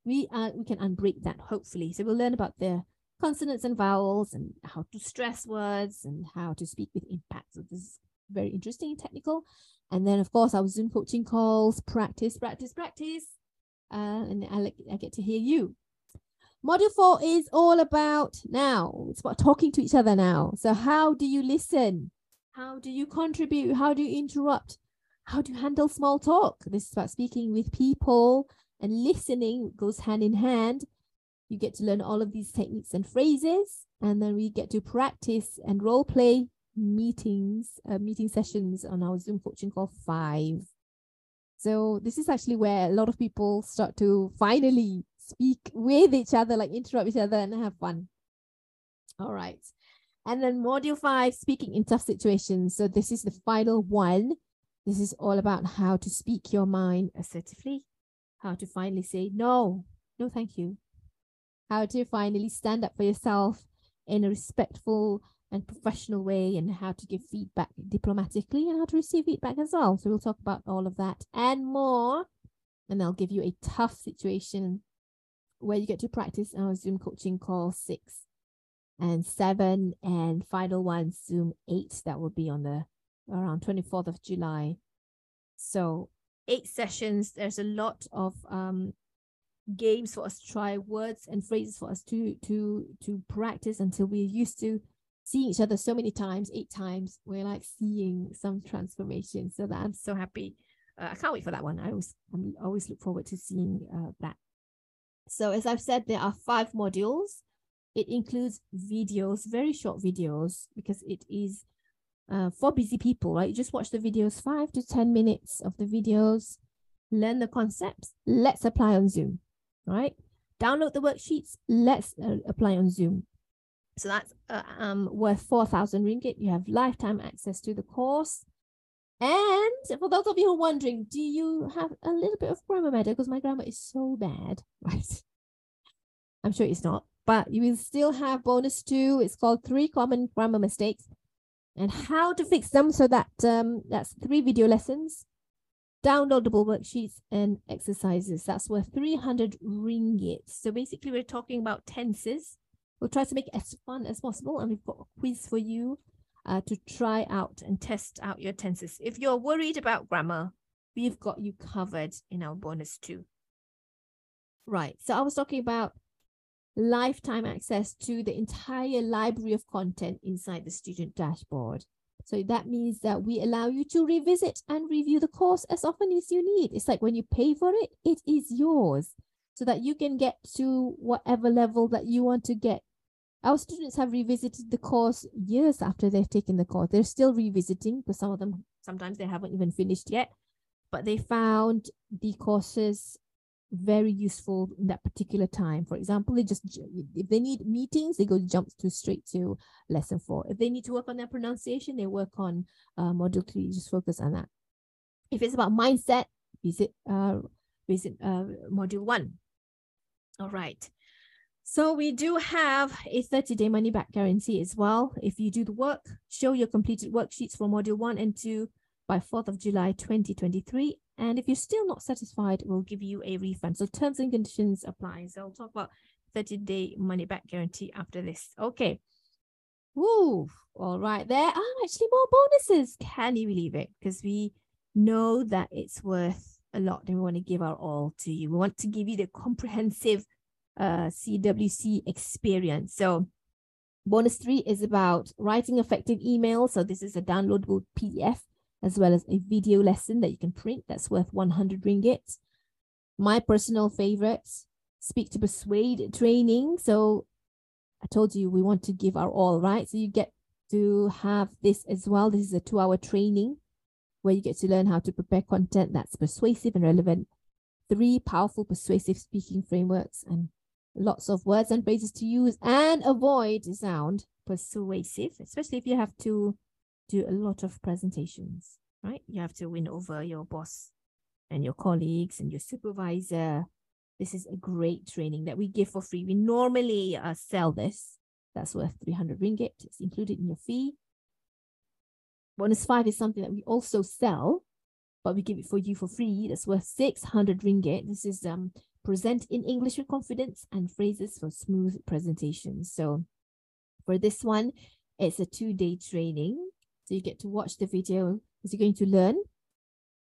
We uh, we can unbreak that hopefully. So we'll learn about the consonants and vowels and how to stress words and how to speak with impact. So this is very interesting and technical. And then of course our Zoom coaching calls, practice, practice, practice. Uh, and I, I get to hear you. Module four is all about now. It's about talking to each other now. So, how do you listen? How do you contribute? How do you interrupt? How do you handle small talk? This is about speaking with people and listening goes hand in hand. You get to learn all of these techniques and phrases, and then we get to practice and role play meetings, uh, meeting sessions on our Zoom coaching call five. So this is actually where a lot of people start to finally speak with each other, like interrupt each other and have fun. All right. And then module five, speaking in tough situations. So this is the final one. This is all about how to speak your mind assertively, how to finally say no, no, thank you. How to finally stand up for yourself in a respectful and professional way, and how to give feedback diplomatically, and how to receive feedback as well. So we'll talk about all of that and more. And I'll give you a tough situation where you get to practice our Zoom coaching call six and seven and final one Zoom eight. That will be on the around 24th of July. So eight sessions. There's a lot of um games for us to try, words and phrases for us to to to practice until we're used to seeing each other so many times, eight times. We're like seeing some transformation. So that I'm so happy. Uh, I can't wait for that one. I always I always look forward to seeing uh, that so as I've said, there are five modules. It includes videos, very short videos, because it is uh, for busy people, right? You just watch the videos, five to 10 minutes of the videos, learn the concepts. Let's apply on Zoom, right? Download the worksheets. Let's uh, apply on Zoom. So that's uh, um, worth 4,000 ringgit. You have lifetime access to the course. And for those of you who are wondering, do you have a little bit of grammar matter? Because my grammar is so bad, [LAUGHS] right? I'm sure it's not, but you will still have bonus two. It's called three common grammar mistakes and how to fix them. So that um, that's three video lessons, downloadable worksheets and exercises. That's worth 300 ringgit. So basically we're talking about tenses. We'll try to make it as fun as possible. And we've got a quiz for you uh, to try out and test out your tenses. If you're worried about grammar, we've got you covered in our bonus two. Right. So I was talking about lifetime access to the entire library of content inside the student dashboard. So that means that we allow you to revisit and review the course as often as you need. It's like when you pay for it, it is yours so that you can get to whatever level that you want to get our students have revisited the course years after they've taken the course. They're still revisiting because some of them sometimes they haven't even finished yet, but they found the courses very useful in that particular time. For example, they just if they need meetings, they go jump to straight to lesson four. If they need to work on their pronunciation, they work on uh, module three. Just focus on that. If it's about mindset, visit uh visit uh module one. All right. So we do have a 30-day money-back guarantee as well. If you do the work, show your completed worksheets for Module 1 and 2 by 4th of July 2023. And if you're still not satisfied, we'll give you a refund. So terms and conditions apply. So I'll talk about 30-day money-back guarantee after this. Okay. Woo! All right, there are actually more bonuses. Can you believe it? Because we know that it's worth a lot and we want to give our all to you. We want to give you the comprehensive uh, CWC experience. So bonus three is about writing effective emails. So this is a downloadable PDF as well as a video lesson that you can print that's worth 100 ringgit. My personal favorites, Speak to Persuade training. So I told you we want to give our all, right? So you get to have this as well. This is a two hour training where you get to learn how to prepare content that's persuasive and relevant. Three powerful persuasive speaking frameworks and lots of words and phrases to use and avoid sound persuasive, especially if you have to do a lot of presentations, right? You have to win over your boss and your colleagues and your supervisor. This is a great training that we give for free. We normally uh, sell this. That's worth 300 ringgit. It's included in your fee. Bonus five is something that we also sell, but we give it for you for free. That's worth 600 ringgit. This is um present in English with confidence and phrases for smooth presentations. So for this one, it's a two-day training. So you get to watch the video because you're going to learn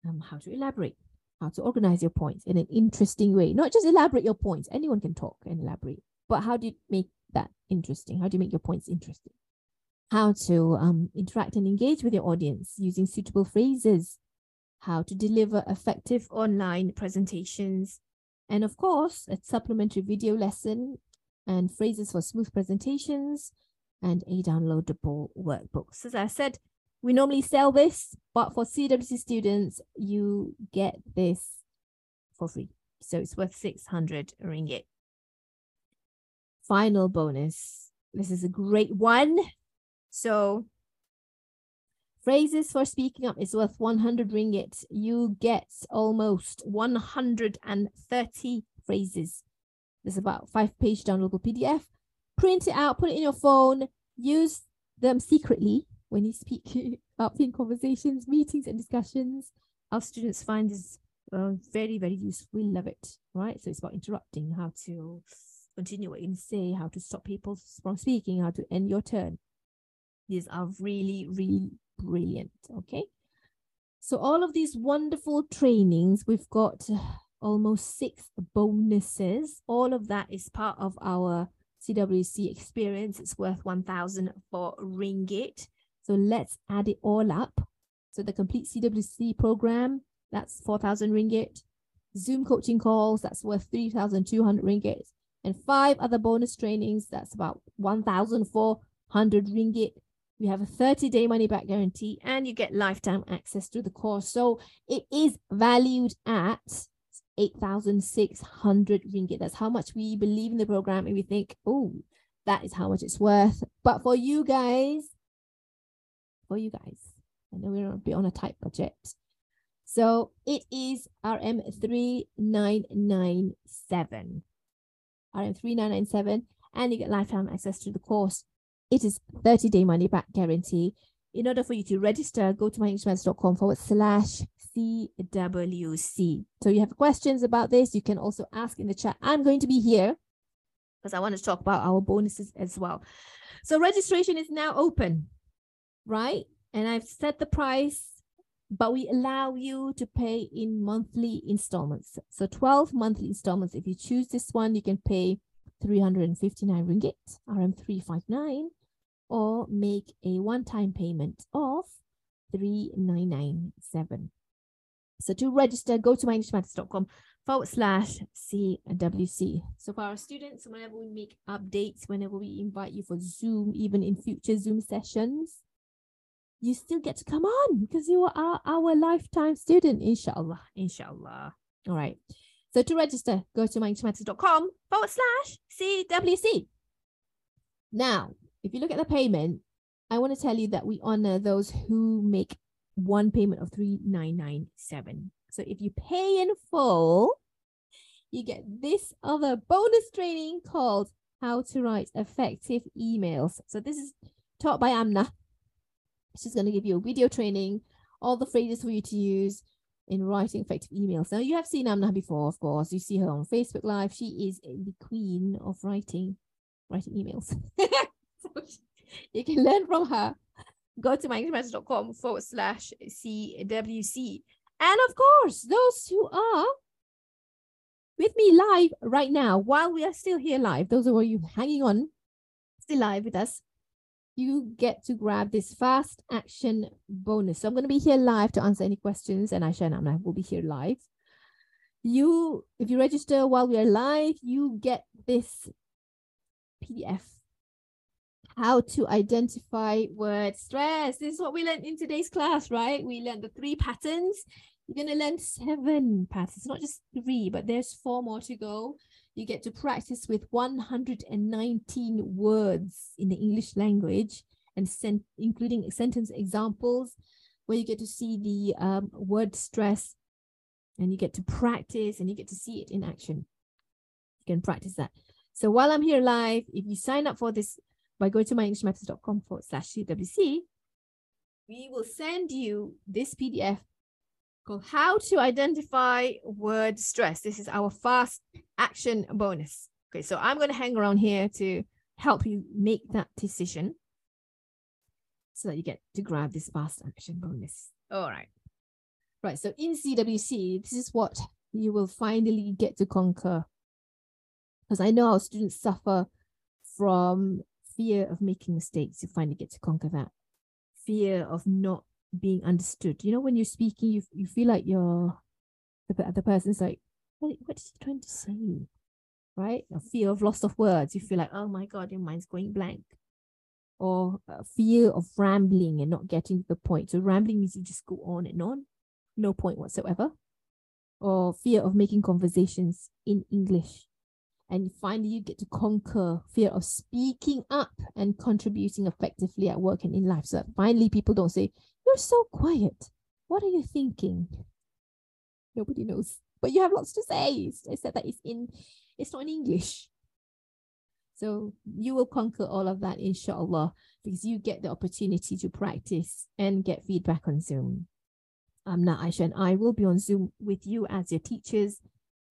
um, how to elaborate, how to organize your points in an interesting way. Not just elaborate your points. Anyone can talk and elaborate, but how do you make that interesting? How do you make your points interesting? How to um, interact and engage with your audience using suitable phrases, how to deliver effective online presentations, and of course, a supplementary video lesson and phrases for smooth presentations and a downloadable workbook. So as I said, we normally sell this, but for CWC students, you get this for free. So it's worth 600 ringgit. Final bonus. This is a great one. So phrases for speaking up is worth 100 ringgit. You get almost 130 phrases. There's about five page downloadable PDF. Print it out, put it in your phone, use them secretly when you speak [LAUGHS] up in conversations, meetings, and discussions. Our students find this uh, very, very useful. We love it, right? So it's about interrupting, how to continue what you say, how to stop people from speaking, how to end your turn. These are really, really brilliant. Okay. So all of these wonderful trainings, we've got almost six bonuses. All of that is part of our CWC experience. It's worth 1,000 for ringgit. So let's add it all up. So the complete CWC program, that's 4,000 ringgit. Zoom coaching calls, that's worth 3,200 ringgit. And five other bonus trainings, that's about 1,400 ringgit. We have a 30 day money back guarantee and you get lifetime access to the course. So it is valued at 8,600 ringgit. That's how much we believe in the program and we think, oh, that is how much it's worth. But for you guys, for you guys, know we're a bit on a tight budget. So it is RM3997. RM3997, and you get lifetime access to the course. It is 30 day money back guarantee. In order for you to register, go to myenglishmatters.com forward slash CWC. So you have questions about this, you can also ask in the chat. I'm going to be here because I want to talk about our bonuses as well. So registration is now open, right? And I've set the price, but we allow you to pay in monthly installments. So 12 monthly installments. If you choose this one, you can pay 359 ringgit, RM359 or make a one-time payment of 3997. So to register, go to myenglishmatters.com forward slash CWC. So for our students, whenever we make updates, whenever we invite you for Zoom, even in future Zoom sessions, you still get to come on because you are our, our lifetime student, inshallah, inshallah. All right. So to register, go to myenglishmatters.com forward slash CWC. Now, if you look at the payment, I want to tell you that we honor those who make one payment of 3997. So if you pay in full, you get this other bonus training called How to Write Effective Emails. So this is taught by Amna. She's going to give you a video training, all the phrases for you to use in writing effective emails. Now you have seen Amna before, of course. You see her on Facebook Live. She is the queen of writing, writing emails. [LAUGHS] you can learn from her. Go to myenglishmatters.com forward slash CWC. And of course, those who are with me live right now, while we are still here live, those of you hanging on, still live with us, you get to grab this fast action bonus. So I'm going to be here live to answer any questions, and Aisha and Amna will be here live. You, if you register while we are live, you get this PDF. How to identify word stress. This is what we learned in today's class, right? We learned the three patterns. You're going to learn seven patterns, not just three, but there's four more to go you get to practice with 119 words in the English language and sent, including sentence examples where you get to see the um, word stress and you get to practice and you get to see it in action. You can practice that. So while I'm here live, if you sign up for this by going to myenglishmatters.com forward slash CWC, we will send you this PDF called How to Identify Word Stress. This is our fast action bonus. Okay, so I'm going to hang around here to help you make that decision so that you get to grab this fast action bonus. All right. Right, so in CWC, this is what you will finally get to conquer. Because I know our students suffer from fear of making mistakes. You finally get to conquer that. Fear of not being understood. You know, when you're speaking, you you feel like you're the, the person's like, what, what is he trying to say? Right? A fear of loss of words. You feel like, oh my God, your mind's going blank. Or fear of rambling and not getting to the point. So rambling means you just go on and on, no point whatsoever. Or fear of making conversations in English. And finally, you get to conquer fear of speaking up and contributing effectively at work and in life. So finally, people don't say, You're so quiet. What are you thinking? Nobody knows but you have lots to say. I said that it's in, it's not in English. So you will conquer all of that, inshallah, because you get the opportunity to practice and get feedback on Zoom. I'm not Aisha, and I will be on Zoom with you as your teachers,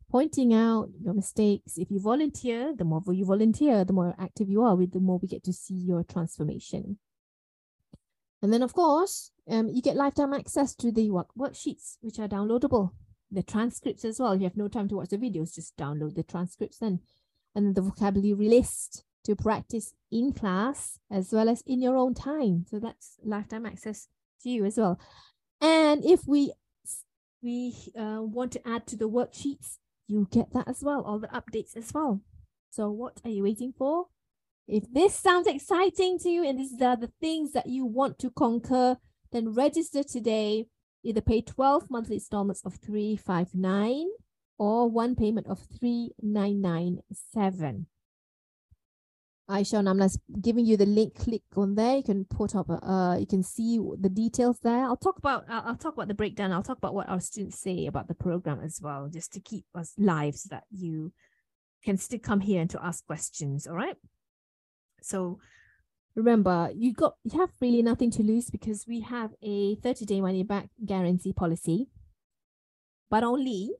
pointing out your mistakes. If you volunteer, the more you volunteer, the more active you are, with the more we get to see your transformation. And then, of course, um, you get lifetime access to the work worksheets, which are downloadable the transcripts as well. If you have no time to watch the videos, just download the transcripts then. And the vocabulary list to practice in class as well as in your own time. So that's lifetime access to you as well. And if we we uh, want to add to the worksheets, you get that as well, all the updates as well. So what are you waiting for? If this sounds exciting to you and these are the things that you want to conquer, then register today either pay 12 monthly installments of 359 or one payment of 3997 Aisha, I'm just giving you the link. Click on there. You can put up. Uh, you can see the details there. I'll talk about. I'll, I'll talk about the breakdown. I'll talk about what our students say about the program as well, just to keep us live, so that you can still come here and to ask questions. All right. So remember you got you have really nothing to lose because we have a 30 day money back guarantee policy. But only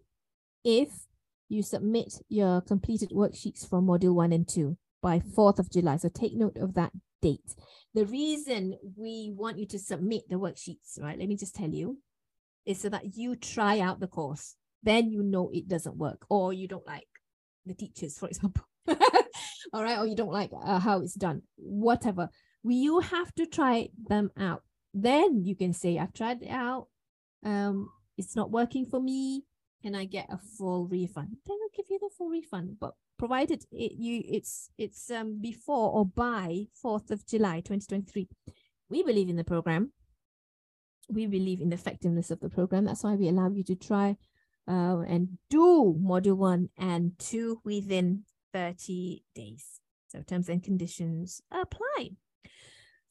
if you submit your completed worksheets from module 1 and 2 by 4th of July. So take note of that date. The reason we want you to submit the worksheets right let me just tell you is so that you try out the course. Then you know it doesn't work or you don't like the teachers for example [LAUGHS] all right or you don't like uh, how it's done whatever. We you have to try them out. Then you can say i've tried it out. Um it's not working for me. Can i get a full refund? They will give you the full refund but provided it you it's it's um before or by 4th of july 2023 we believe in the program. We believe in the effectiveness of the program. That's why we allow you to try uh, and do module one and two within 30 days. So terms and conditions apply.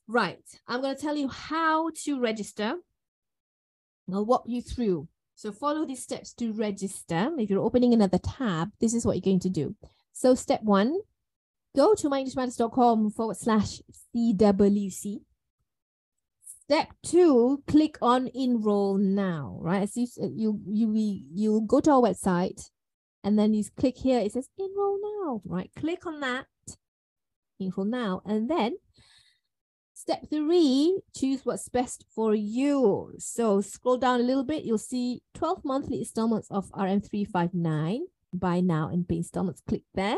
Right, I'm going to tell you how to register. I'll walk you through. So follow these steps to register. If you're opening another tab, this is what you're going to do. So step one, go to myenglishmatters.com forward slash CWC. Step two, click on enroll now, right? So you, you, you, you go to our website and then you click here, it says enroll now, right? Click on that, enroll now, and then step three, choose what's best for you. So scroll down a little bit, you'll see 12 monthly installments of RM359. Buy now and pay installments, click there.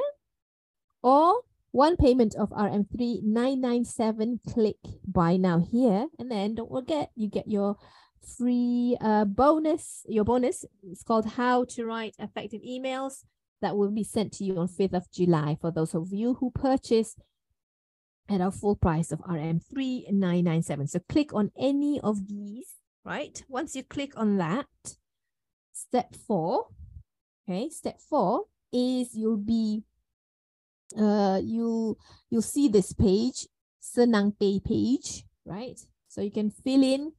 Or one payment of RM3997. Click buy now here. And then don't forget, you get your free uh, bonus. Your bonus is called How to Write Effective Emails. That will be sent to you on 5th of July for those of you who purchase at our full price of RM3997. So click on any of these, right? Once you click on that, step four, okay, step four is you'll be uh you you'll see this page senangPay page right so you can fill in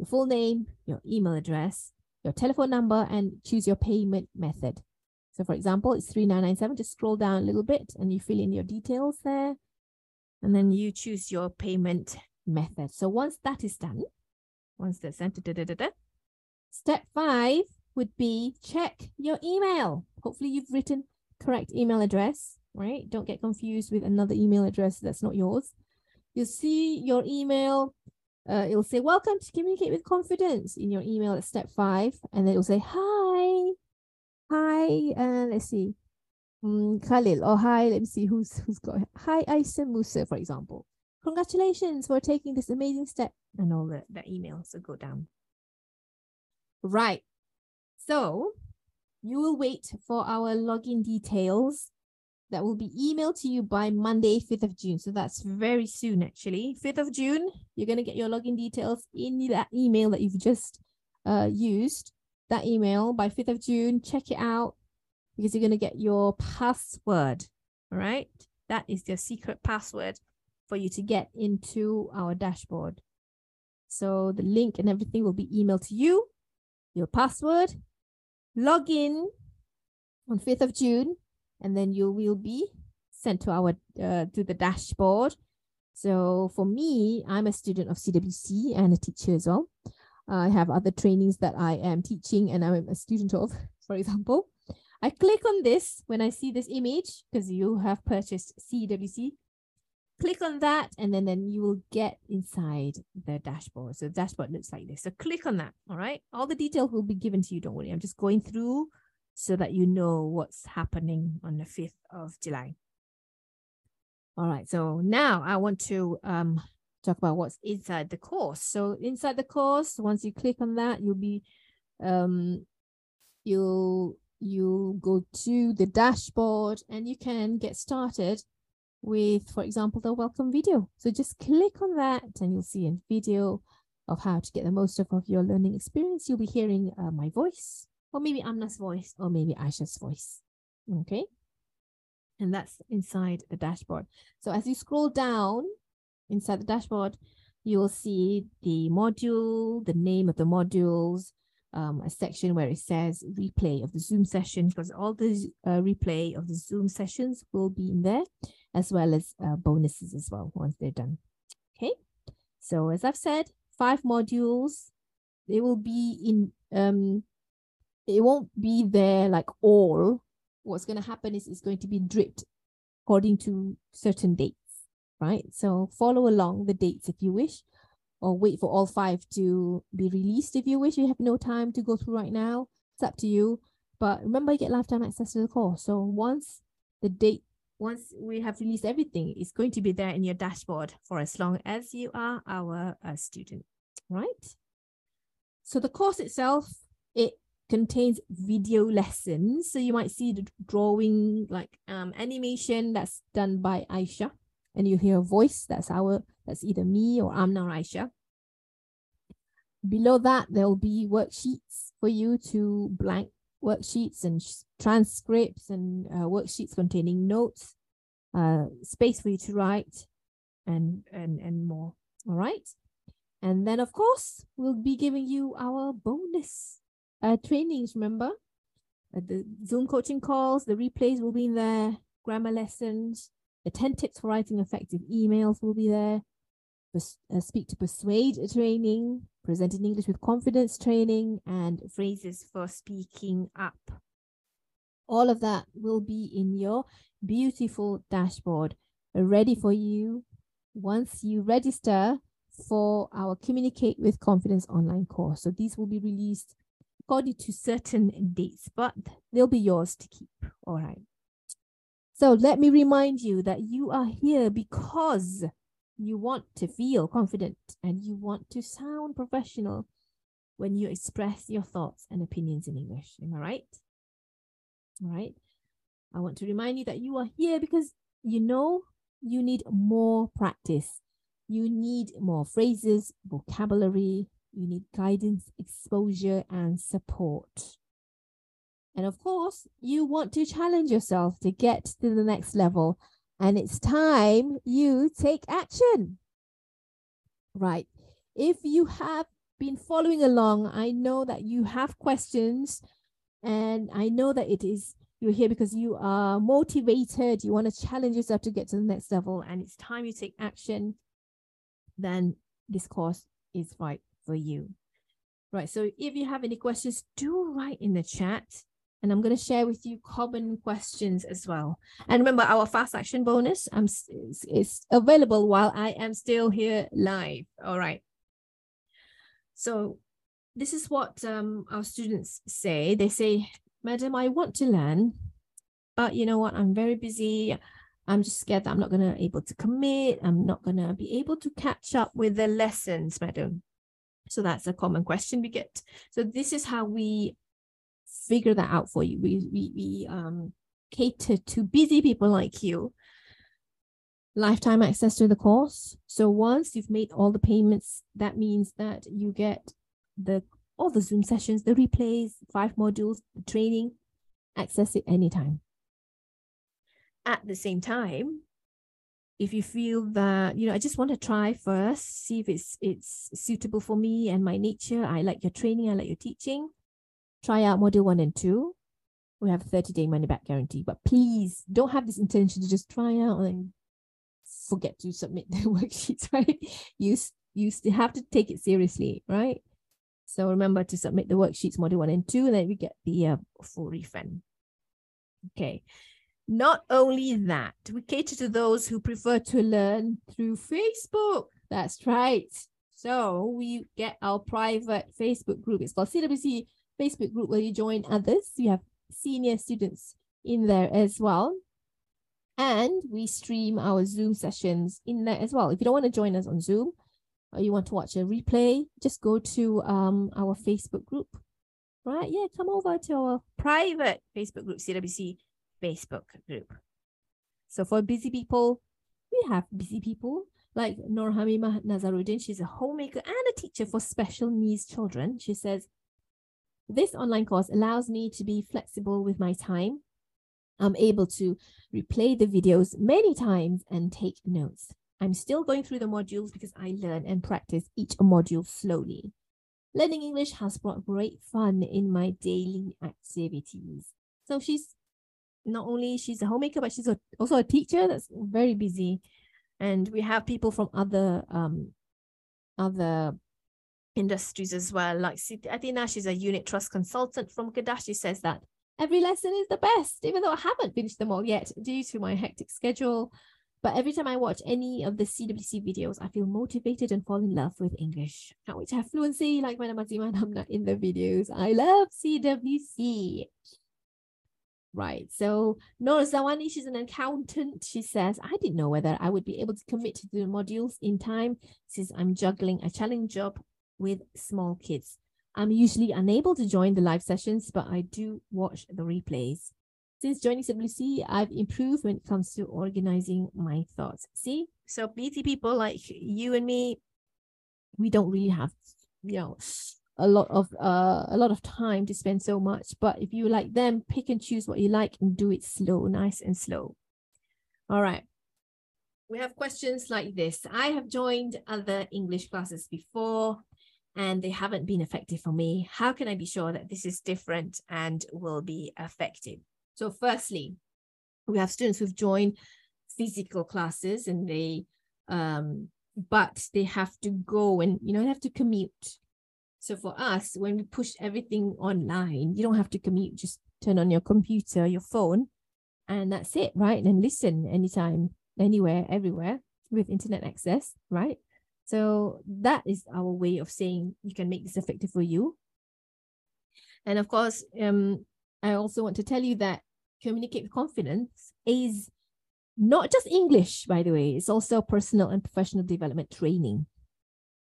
your full name your email address your telephone number and choose your payment method so for example it's 3997 just scroll down a little bit and you fill in your details there and then you choose your payment method so once that is done once that's done da, da, da, step five would be check your email hopefully you've written correct email address right? Don't get confused with another email address that's not yours. You'll see your email. Uh, it'll say, Welcome to Communicate with Confidence in your email at step five. And then it'll say, Hi. Hi. Uh, let's see. Um, Khalil. Oh, hi. Let me see who's who's got. Hi, Aisa Musa, for example. Congratulations for taking this amazing step. And all the, the emails will go down. Right. So you will wait for our login details that will be emailed to you by Monday, 5th of June. So that's very soon, actually. 5th of June, you're going to get your login details in that email that you've just uh, used. That email by 5th of June, check it out because you're going to get your password. All right. That is your secret password for you to get into our dashboard. So the link and everything will be emailed to you, your password, log in on 5th of June and then you will be sent to our uh, to the dashboard. So for me, I'm a student of CWC and a teacher as well. I have other trainings that I am teaching and I'm a student of, [LAUGHS] for example. I click on this when I see this image because you have purchased CWC. Click on that and then, then you will get inside the dashboard. So the dashboard looks like this. So click on that. All right. All the details will be given to you. Don't worry. I'm just going through so that you know what's happening on the 5th of July. All right, so now I want to um, talk about what's inside the course. So inside the course, once you click on that, you'll be um, you'll you go to the dashboard and you can get started with, for example, the welcome video. So just click on that and you'll see a video of how to get the most of, of your learning experience. You'll be hearing uh, my voice or maybe Amna's voice, or maybe Aisha's voice. Okay. And that's inside the dashboard. So as you scroll down inside the dashboard, you will see the module, the name of the modules, um, a section where it says replay of the Zoom session, because all the uh, replay of the Zoom sessions will be in there, as well as uh, bonuses as well once they're done. Okay. So as I've said, five modules. They will be in um, it won't be there like all. What's going to happen is it's going to be dripped according to certain dates, right? So follow along the dates if you wish, or wait for all five to be released if you wish. You have no time to go through right now. It's up to you. But remember, you get lifetime access to the course. So once the date, once we have released everything, it's going to be there in your dashboard for as long as you are our uh, student, right? So the course itself, it contains video lessons. So you might see the drawing like um, animation that's done by Aisha and you hear a voice that's our that's either me or Amna or Aisha. Below that, there will be worksheets for you to blank worksheets and transcripts and uh, worksheets containing notes, uh, space for you to write, and and and more. All right, and then of course we'll be giving you our bonus uh, trainings, remember? Uh, the Zoom coaching calls, the replays will be in there, grammar lessons, the 10 tips for writing effective emails will be there, Pers- uh, speak to persuade training, present in English with confidence training, and phrases for speaking up. All of that will be in your beautiful dashboard ready for you once you register for our Communicate with Confidence online course. So these will be released according to certain dates, but they'll be yours to keep. All right. So let me remind you that you are here because you want to feel confident and you want to sound professional when you express your thoughts and opinions in English. Am I right? All right. I want to remind you that you are here because you know you need more practice. You need more phrases, vocabulary, you need guidance, exposure, and support. And of course, you want to challenge yourself to get to the next level. And it's time you take action. Right. If you have been following along, I know that you have questions. And I know that it is you're here because you are motivated, you want to challenge yourself to get to the next level, and it's time you take action, then this course is right for you. Right. So if you have any questions, do write in the chat and I'm going to share with you common questions as well. And remember, our fast action bonus um, is, is available while I am still here live. All right. So this is what um, our students say. They say, Madam, I want to learn, but you know what? I'm very busy. I'm just scared that I'm not going to able to commit. I'm not going to be able to catch up with the lessons, madam. So that's a common question we get. So this is how we figure that out for you. We we we um cater to busy people like you. Lifetime access to the course. So once you've made all the payments, that means that you get the all the Zoom sessions, the replays, five modules, the training, access it anytime. At the same time, if you feel that you know i just want to try first see if it's it's suitable for me and my nature i like your training i like your teaching try out module one and two. We have 30 day money back guarantee, but please don't have this intention to just try out and forget to submit the [LAUGHS] worksheets, right? You, you still have to take it seriously, right? So remember to submit the worksheets, module one and two, and then we get the uh, full refund. Okay. Not only that, we cater to those who prefer to learn through Facebook. That's right. So we get our private Facebook group. It's called CWC Facebook group where you join others. You have senior students in there as well. And we stream our Zoom sessions in there as well. If you don't want to join us on Zoom or you want to watch a replay, just go to um, our Facebook group. Right? Yeah, come over to our private Facebook group, CWC Facebook group. So for busy people, we have busy people like Nur Hamima Nazaruddin. She's a homemaker and a teacher for special needs children. She says, this online course allows me to be flexible with my time. I'm able to replay the videos many times and take notes. I'm still going through the modules because I learn and practice each module slowly. Learning English has brought great fun in my daily activities. So she's not only she's a homemaker, but she's a, also a teacher that's very busy. And we have people from other um other industries as well. Like Athena, she's a unit trust consultant from Kedah. She says that every lesson is the best, even though I haven't finished them all yet due to my hectic schedule. But every time I watch any of the CWC videos, I feel motivated and fall in love with English. Can't to have fluency like Madam Azima Hamna in the videos. I love CWC. Right. So Nora Zawani, she's an accountant. She says, I didn't know whether I would be able to commit to the modules in time since I'm juggling a challenging job with small kids. I'm usually unable to join the live sessions, but I do watch the replays. Since joining CWC, I've improved when it comes to organizing my thoughts. See, so BT people like you and me, we don't really have, you know, a lot of uh a lot of time to spend so much. But if you like them, pick and choose what you like and do it slow, nice and slow. All right. We have questions like this. I have joined other English classes before and they haven't been effective for me. How can I be sure that this is different and will be effective? So, firstly, we have students who've joined physical classes and they, um, but they have to go and, you know, they have to commute. So, for us, when we push everything online, you don't have to commute, just turn on your computer, your phone, and that's it, right? And listen anytime, anywhere, everywhere with internet access, right? So that is our way of saying you can make this effective for you. And of course, um, I also want to tell you that communicate with confidence is not just English, by the way, it's also personal and professional development training.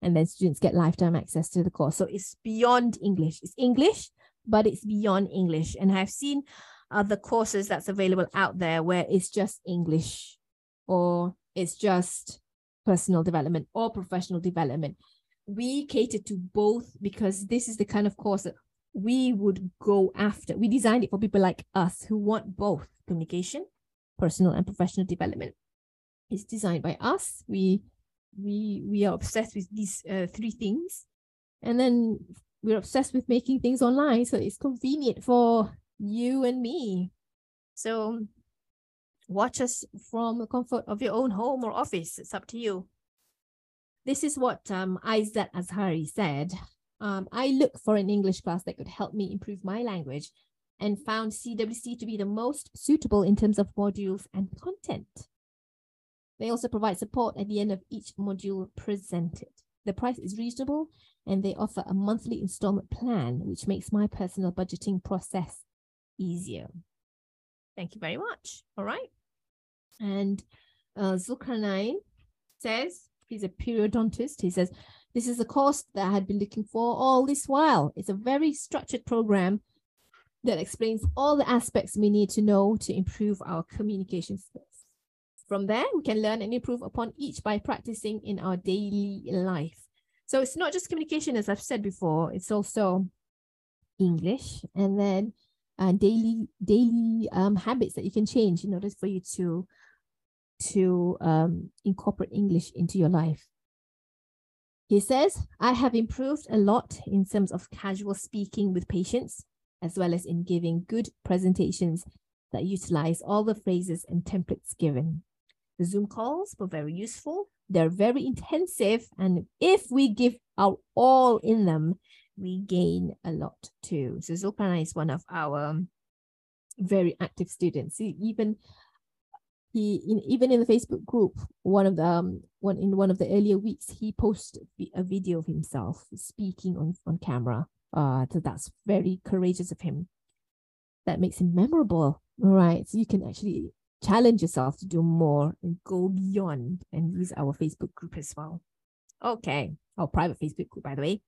And then students get lifetime access to the course. So it's beyond English. It's English, but it's beyond English. And I've seen other courses that's available out there where it's just English or it's just personal development or professional development. We cater to both because this is the kind of course that we would go after. We designed it for people like us who want both communication personal and professional development. It's designed by us. We we we are obsessed with these uh, three things, and then we're obsessed with making things online, so it's convenient for you and me. So watch us from the comfort of your own home or office. It's up to you. This is what um, Aizat Azhari said. Um, I look for an English class that could help me improve my language and found CWC to be the most suitable in terms of modules and content. They also provide support at the end of each module presented. The price is reasonable and they offer a monthly installment plan, which makes my personal budgeting process easier. Thank you very much. All right. And uh, Zulkarnain says, he's a periodontist. He says, this is a course that I had been looking for all this while. It's a very structured program that explains all the aspects we need to know to improve our communication skills. From there, we can learn and improve upon each by practicing in our daily life. So it's not just communication, as I've said before, it's also English and then uh, daily daily um, habits that you can change in order for you to to um, incorporate English into your life. He says, I have improved a lot in terms of casual speaking with patients as well as in giving good presentations that utilize all the phrases and templates given. Zoom calls were very useful. They're very intensive. And if we give our all in them, we gain a lot too. So Zulkarnain is one of our very active students. He even he in, even in the Facebook group, one of the um, one in one of the earlier weeks, he posted a video of himself speaking on, on camera uh, so that's very courageous of him. That makes him memorable, right? So you can actually challenge yourself to do more and go beyond and use our Facebook group as well. Okay, our private Facebook group, by the way.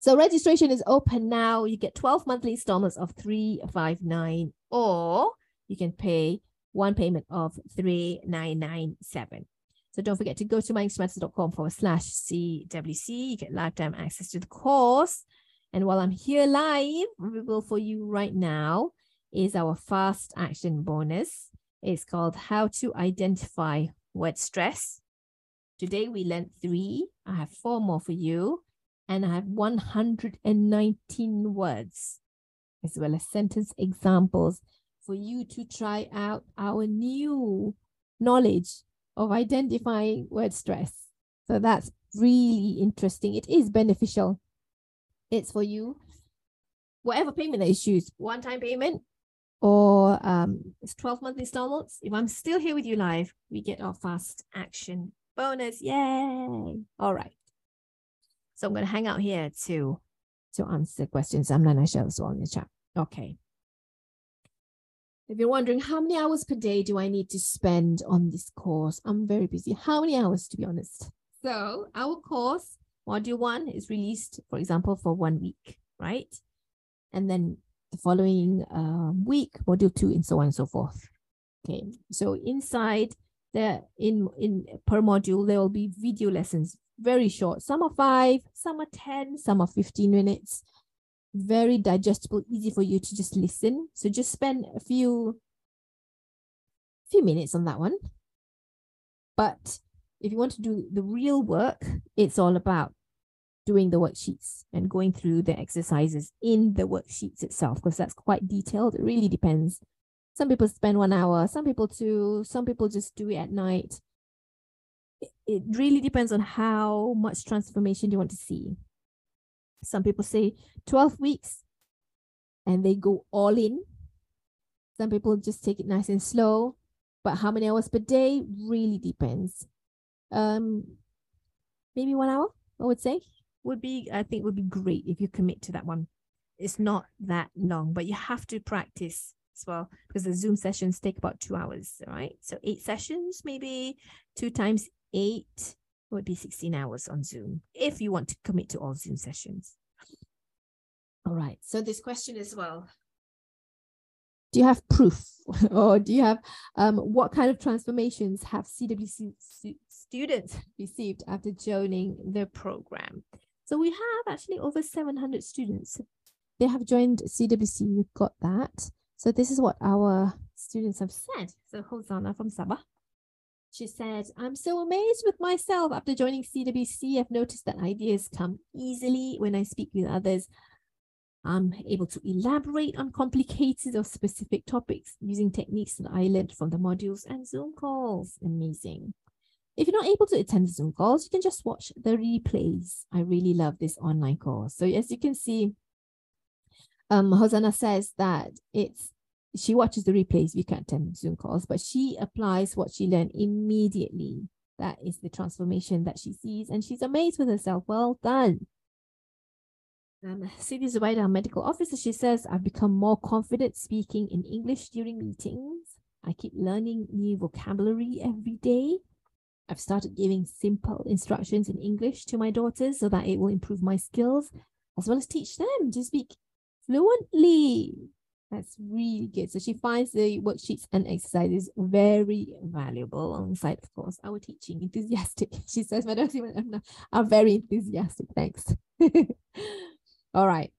So registration is open now. You get 12 monthly installments of 359 or you can pay one payment of 3997. So don't forget to go to myenglishmatters.com forward slash CWC. You get lifetime access to the course. And while I'm here live, available for you right now is our fast action bonus. It's called How to Identify Word Stress. Today we learned three. I have four more for you. And I have 119 words, as well as sentence examples for you to try out our new knowledge of identifying word stress. So that's really interesting. It is beneficial. It's for you. Whatever payment that you choose, one time payment or um, it's 12 month installments. If I'm still here with you live, we get our fast action bonus. Yay! All right. So I'm going to hang out here to to answer questions. I'm Nana Shell as well in the chat. Okay. If you're wondering how many hours per day do I need to spend on this course, I'm very busy. How many hours, to be honest? So our course, module one, is released, for example, for one week, right? And then the following um, week, module two, and so on and so forth. Okay, so inside the in in per module, there will be video lessons, very short. Some are five, some are 10, some are 15 minutes very digestible, easy for you to just listen. So just spend a few few minutes on that one. But if you want to do the real work, it's all about doing the worksheets and going through the exercises in the worksheets itself, because that's quite detailed. It really depends. Some people spend one hour, some people two, some people just do it at night. It, really depends on how much transformation you want to see. Some people say 12 weeks and they go all in. Some people just take it nice and slow. But how many hours per day really depends. Um, maybe one hour, I would say, would be, I think would be great if you commit to that one. It's not that long, but you have to practice as well because the Zoom sessions take about two hours, right? So eight sessions, maybe two times eight would be 16 hours on Zoom if you want to commit to all Zoom sessions. All right. So this question as well. Do you have proof [LAUGHS] or do you have um, what kind of transformations have CWC students [LAUGHS] received after joining the program? So we have actually over 700 students. They have joined CWC, we've got that. So this is what our students have said. So Hosanna from Sabah. She said, I'm so amazed with myself after joining CWC. I've noticed that ideas come easily when I speak with others. I'm able to elaborate on complicated or specific topics using techniques that I learned from the modules and Zoom calls. Amazing. If you're not able to attend the Zoom calls, you can just watch the replays. I really love this online course. So as you can see, um, Hosanna says that it's she watches the replays. You can't attend Zoom calls, but she applies what she learned immediately. That is the transformation that she sees, and she's amazed with herself. Well done. Um, Siti Zubaida, medical officer, she says, I've become more confident speaking in English during meetings. I keep learning new vocabulary every day. I've started giving simple instructions in English to my daughters so that it will improve my skills as well as teach them to speak fluently. That's really good. So she finds the worksheets and exercises very valuable alongside, of course, our teaching enthusiastic. [LAUGHS] She says, Madam are very enthusiastic. Thanks. [LAUGHS] All right.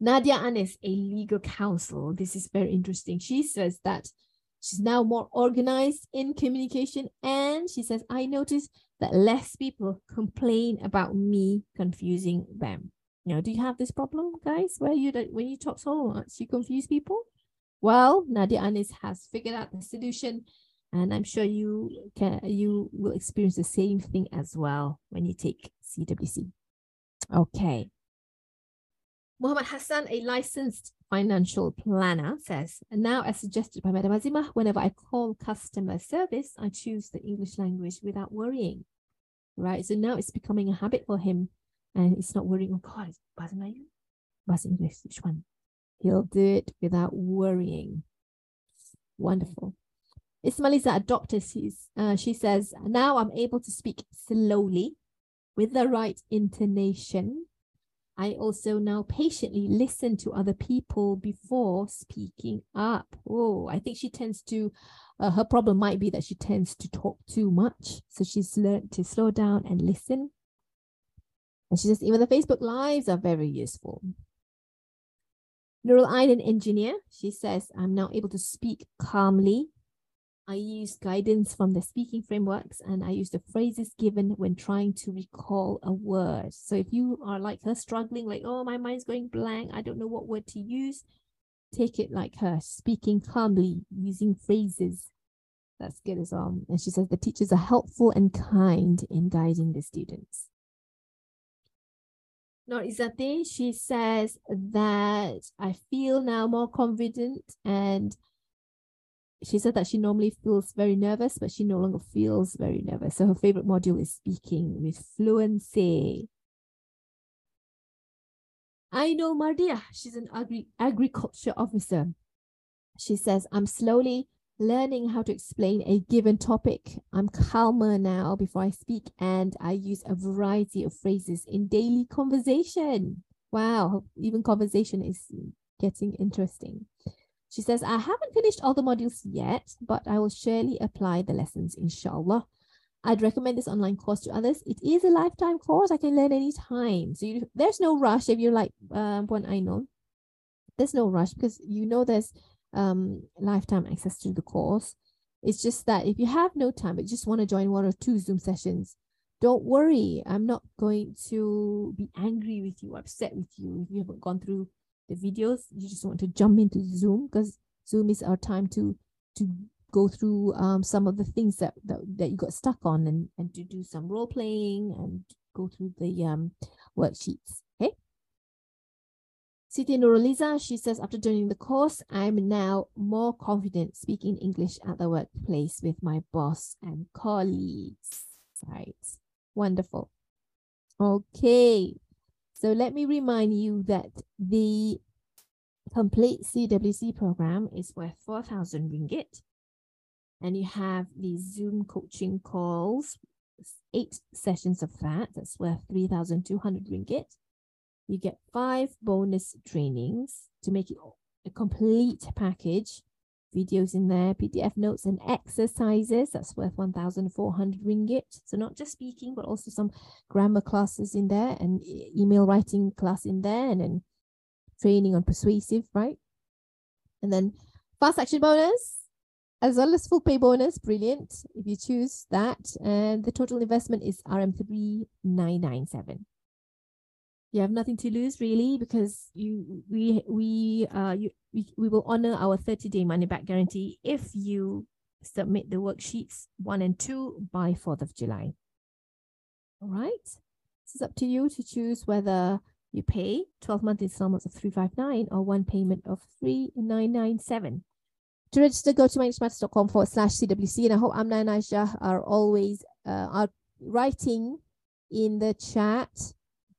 Nadia Anis, a legal counsel. This is very interesting. She says that she's now more organized in communication and she says, I notice that less people complain about me confusing them. You know, do you have this problem, guys, where you when you talk so much, you confuse people? Well, Nadia Anis has figured out the solution, and I'm sure you can you will experience the same thing as well when you take CWC. Okay. Muhammad Hassan, a licensed financial planner, says, and now as suggested by Madam Azima, whenever I call customer service, I choose the English language without worrying. Right. So now it's becoming a habit for him and it's not worrying, oh God, Bahasa Melayu, English, which one? He'll do it without worrying. Wonderful. Ismailiza, a doctor, sees, uh, she says, now I'm able to speak slowly with the right intonation I also now patiently listen to other people before speaking up. Oh, I think she tends to, uh, her problem might be that she tends to talk too much. So she's learned to slow down and listen. And she says, even the Facebook Lives are very useful. Neural Island engineer, she says, I'm now able to speak calmly I use guidance from the speaking frameworks and I use the phrases given when trying to recall a word. So if you are like her struggling, like, oh, my mind's going blank, I don't know what word to use, take it like her, speaking calmly, using phrases. That's good as well. And she says the teachers are helpful and kind in guiding the students. Nor Izate, she says that I feel now more confident and she said that she normally feels very nervous, but she no longer feels very nervous. So her favorite module is speaking with fluency. I know Mardia. She's an agri- agriculture officer. She says, I'm slowly learning how to explain a given topic. I'm calmer now before I speak, and I use a variety of phrases in daily conversation. Wow, even conversation is getting interesting. She says, I haven't finished all the modules yet, but I will surely apply the lessons, inshallah. I'd recommend this online course to others. It is a lifetime course. I can learn anytime. So you, there's no rush if you're like uh, one I know. There's no rush because you know there's um, lifetime access to the course. It's just that if you have no time but just want to join one or two Zoom sessions, don't worry. I'm not going to be angry with you, upset with you if you haven't gone through the videos you just want to jump into zoom because zoom is our time to to go through um, some of the things that, that that you got stuck on and and to do some role playing and go through the um worksheets okay Siti Nuraliza, she says, after joining the course, I'm now more confident speaking English at the workplace with my boss and colleagues. Right. Wonderful. Okay. So let me remind you that the complete CWC program is worth 4,000 ringgit. And you have the Zoom coaching calls, eight sessions of that. That's worth 3,200 ringgit. You get five bonus trainings to make it a complete package. Videos in there, PDF notes and exercises. That's worth 1,400 ringgit. So not just speaking, but also some grammar classes in there and email writing class in there and then training on persuasive, right? And then fast action bonus, as well as full pay bonus. Brilliant if you choose that. And the total investment is RM3997. You have nothing to lose really because you we we uh you we, we will honor our 30 day money back guarantee if you submit the worksheets one and two by 4th of July. All right. This is up to you to choose whether you pay 12 month installments of 359 or one payment of 3997. To register, go to myenglishmatters.com forward slash CWC. And I hope Amna and Aisha are always uh, are writing in the chat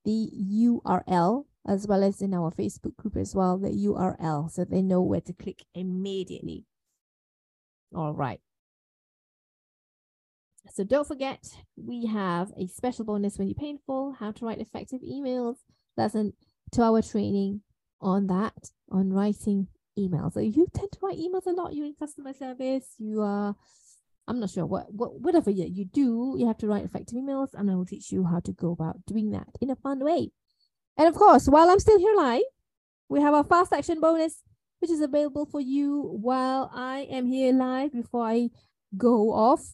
the URL as well as in our Facebook group as well, the URL, so they know where to click immediately. All right. So don't forget, we have a special bonus when you pay in full, how to write effective emails, that's an two hour training on that, on writing emails. So you tend to write emails a lot, you're in customer service, you are I'm not sure what, what whatever you do, you have to write effective emails, and I will teach you how to go about doing that in a fun way. And of course, while I'm still here live, we have our fast action bonus, which is available for you while I am here live before I go off.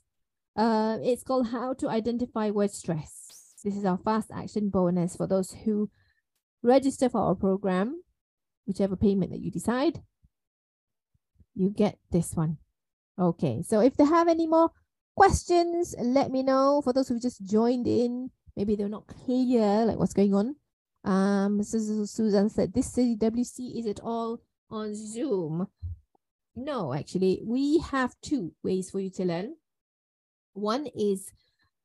Uh, it's called How to Identify Word Stress. This is our fast action bonus for those who register for our program, whichever payment that you decide, you get this one. Okay, so if they have any more questions, let me know. For those who just joined in, maybe they're not clear, like what's going on. Um, Mrs. Susan said, this CWC, is it all on Zoom? No, actually, we have two ways for you to learn. One is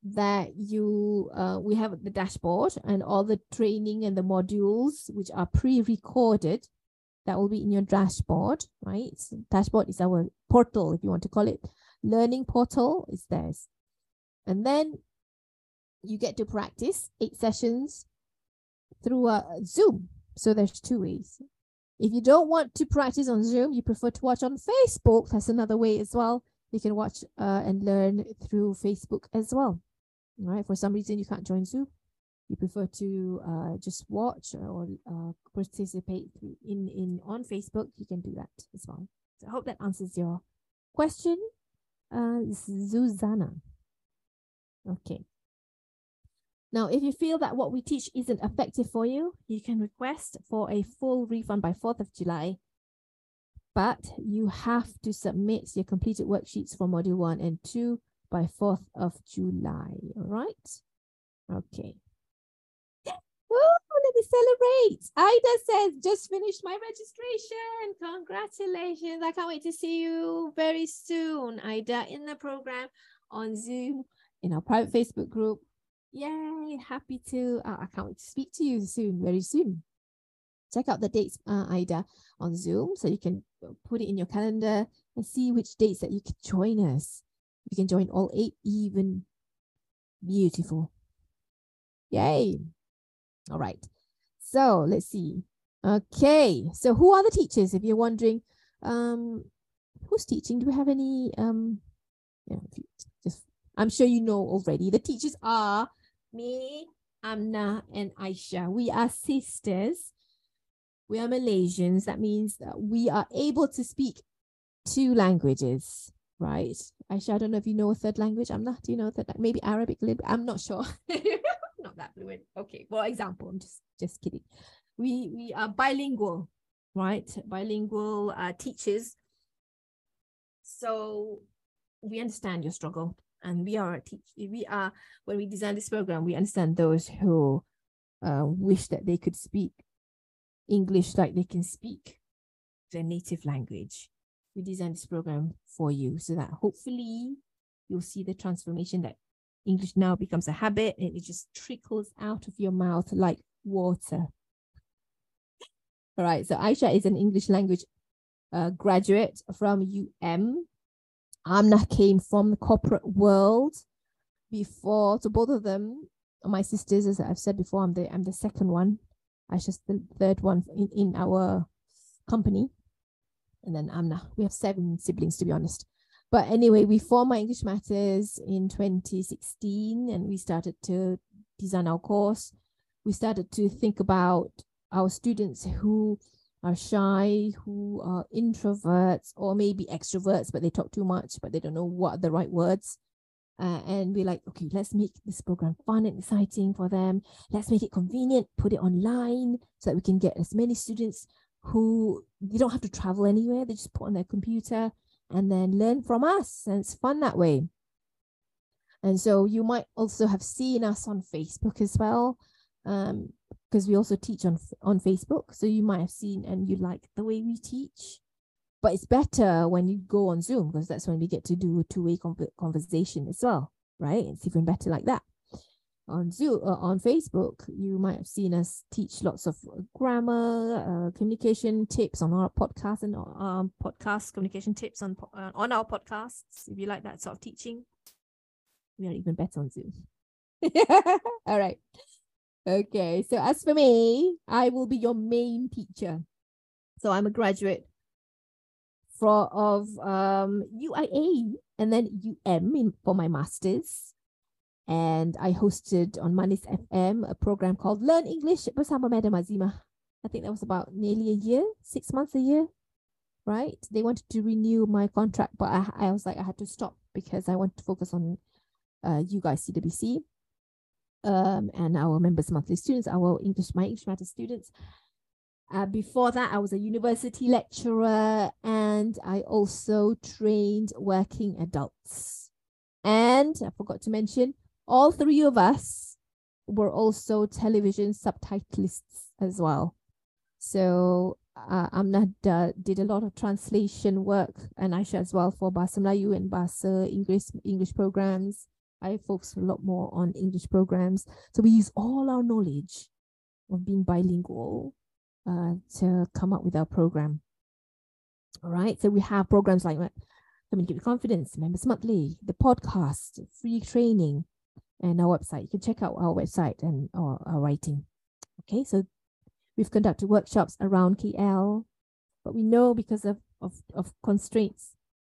that you uh, we have the dashboard and all the training and the modules which are pre-recorded that will be in your dashboard right so dashboard is our portal if you want to call it learning portal is theirs and then you get to practice eight sessions through uh, zoom so there's two ways if you don't want to practice on zoom you prefer to watch on facebook that's another way as well you can watch uh, and learn through facebook as well right? For some reason you can't join Zoom, you prefer to uh, just watch or uh, participate in, in on Facebook, you can do that as well. So I hope that answers your question. Uh, Susanna. Okay. Now, if you feel that what we teach isn't effective for you, you can request for a full refund by 4th of July. But you have to submit your completed worksheets for Module 1 and 2 by 4th of July. All right. Okay. Oh, let me celebrate. Ida says, just finished my registration. Congratulations. I can't wait to see you very soon, Ida, in the program on Zoom in our private Facebook group. Yay, happy to. Uh, I can't wait to speak to you soon, very soon. Check out the dates, uh, Ida, on Zoom so you can put it in your calendar and see which dates that you can join us. You can join all eight even. Beautiful. Yay. All right. So let's see. Okay. So who are the teachers? If you're wondering, um, who's teaching? Do we have any? Um, yeah, just I'm sure you know already. The teachers are me, Amna, and Aisha. We are sisters. We are Malaysians. That means that we are able to speak two languages right? Aisha, I don't know if you know a third language. Not. Do you know that? Maybe Arabic. I'm not sure. [LAUGHS] not that fluent. Okay. For example, I'm just just kidding. We we are bilingual, right? Bilingual uh, teachers. So we understand your struggle, and we are teach. We are when we design this program, we understand those who uh, wish that they could speak English like they can speak their native language we designed this program for you so that hopefully you'll see the transformation that English now becomes a habit and it just trickles out of your mouth like water. All All right. So Aisha is an English language uh, graduate from UM. Amna came from the corporate world before. So both of them my sisters, as I've said before, I'm the I'm the second one. I just the third one in, in our company. And then Amna. We have seven siblings to be honest. But anyway, we formed my English Matters in 2016 and we started to design our course. We started to think about our students who are shy, who are introverts, or maybe extroverts, but they talk too much, but they don't know what are the right words. Uh, and we're like, okay, let's make this program fun and exciting for them. Let's make it convenient, put it online so that we can get as many students who they don't have to travel anywhere. They just put on their computer and then learn from us. And it's fun that way. And so you might also have seen us on Facebook as well, um, because we also teach on on Facebook. So you might have seen and you like the way we teach. But it's better when you go on Zoom because that's when we get to do a two-way conversation as well, right? It's even better like that on Zoom uh, on Facebook, you might have seen us teach lots of grammar, uh, communication tips on our podcast and um, podcast communication tips on uh, on our podcasts. If you like that sort of teaching, we are even better on Zoom. [LAUGHS] All right. Okay. So as for me, I will be your main teacher. So I'm a graduate for of um UIA and then UM in, for my masters and I hosted on Manis FM a program called Learn English bersama Madam Azima. I think that was about nearly a year, six months a year, right? They wanted to renew my contract, but I, I was like, I had to stop because I want to focus on uh, you guys, CWC, um, and our members monthly students, our English, my English matter students. Uh, before that, I was a university lecturer and I also trained working adults. And I forgot to mention, all three of us were also television subtitlists as well. So uh, Amna did a lot of translation work and Aisha as well for Bahasa Melayu and Bahasa English English programs. I focus a lot more on English programs. So we use all our knowledge of being bilingual uh, to come up with our program. All right. So we have programs like Communicate with Confidence, Members Monthly, the podcast, free training, and our website. You can check out our website and our, our writing. Okay, so we've conducted workshops around KL, but we know because of, of, of constraints,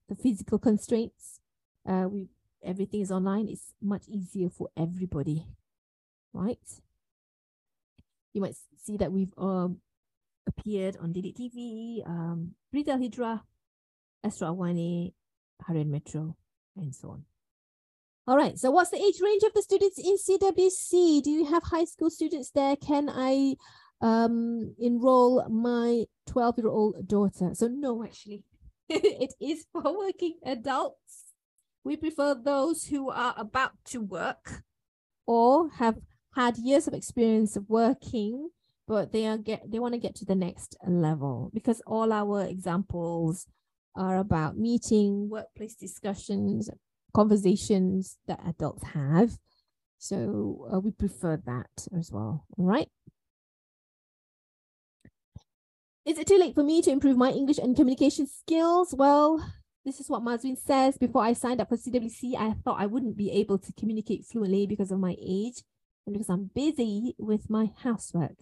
the physical constraints, uh, we everything is online. It's much easier for everybody, right? You might see that we've um, appeared on Didik TV, um, Berita Hijrah, Astro Awani, Harian Metro, and so on. All right. So what's the age range of the students in CWC? Do you have high school students there? Can I um, enroll my 12 year old daughter? So no, actually, [LAUGHS] it is for working adults. We prefer those who are about to work or have had years of experience of working, but they are get they want to get to the next level because all our examples are about meeting, workplace discussions, conversations that adults have. So uh, we prefer that as well. All right. Is it too late for me to improve my English and communication skills? Well, this is what Mazwin says. Before I signed up for CWC, I thought I wouldn't be able to communicate fluently because of my age and because I'm busy with my housework.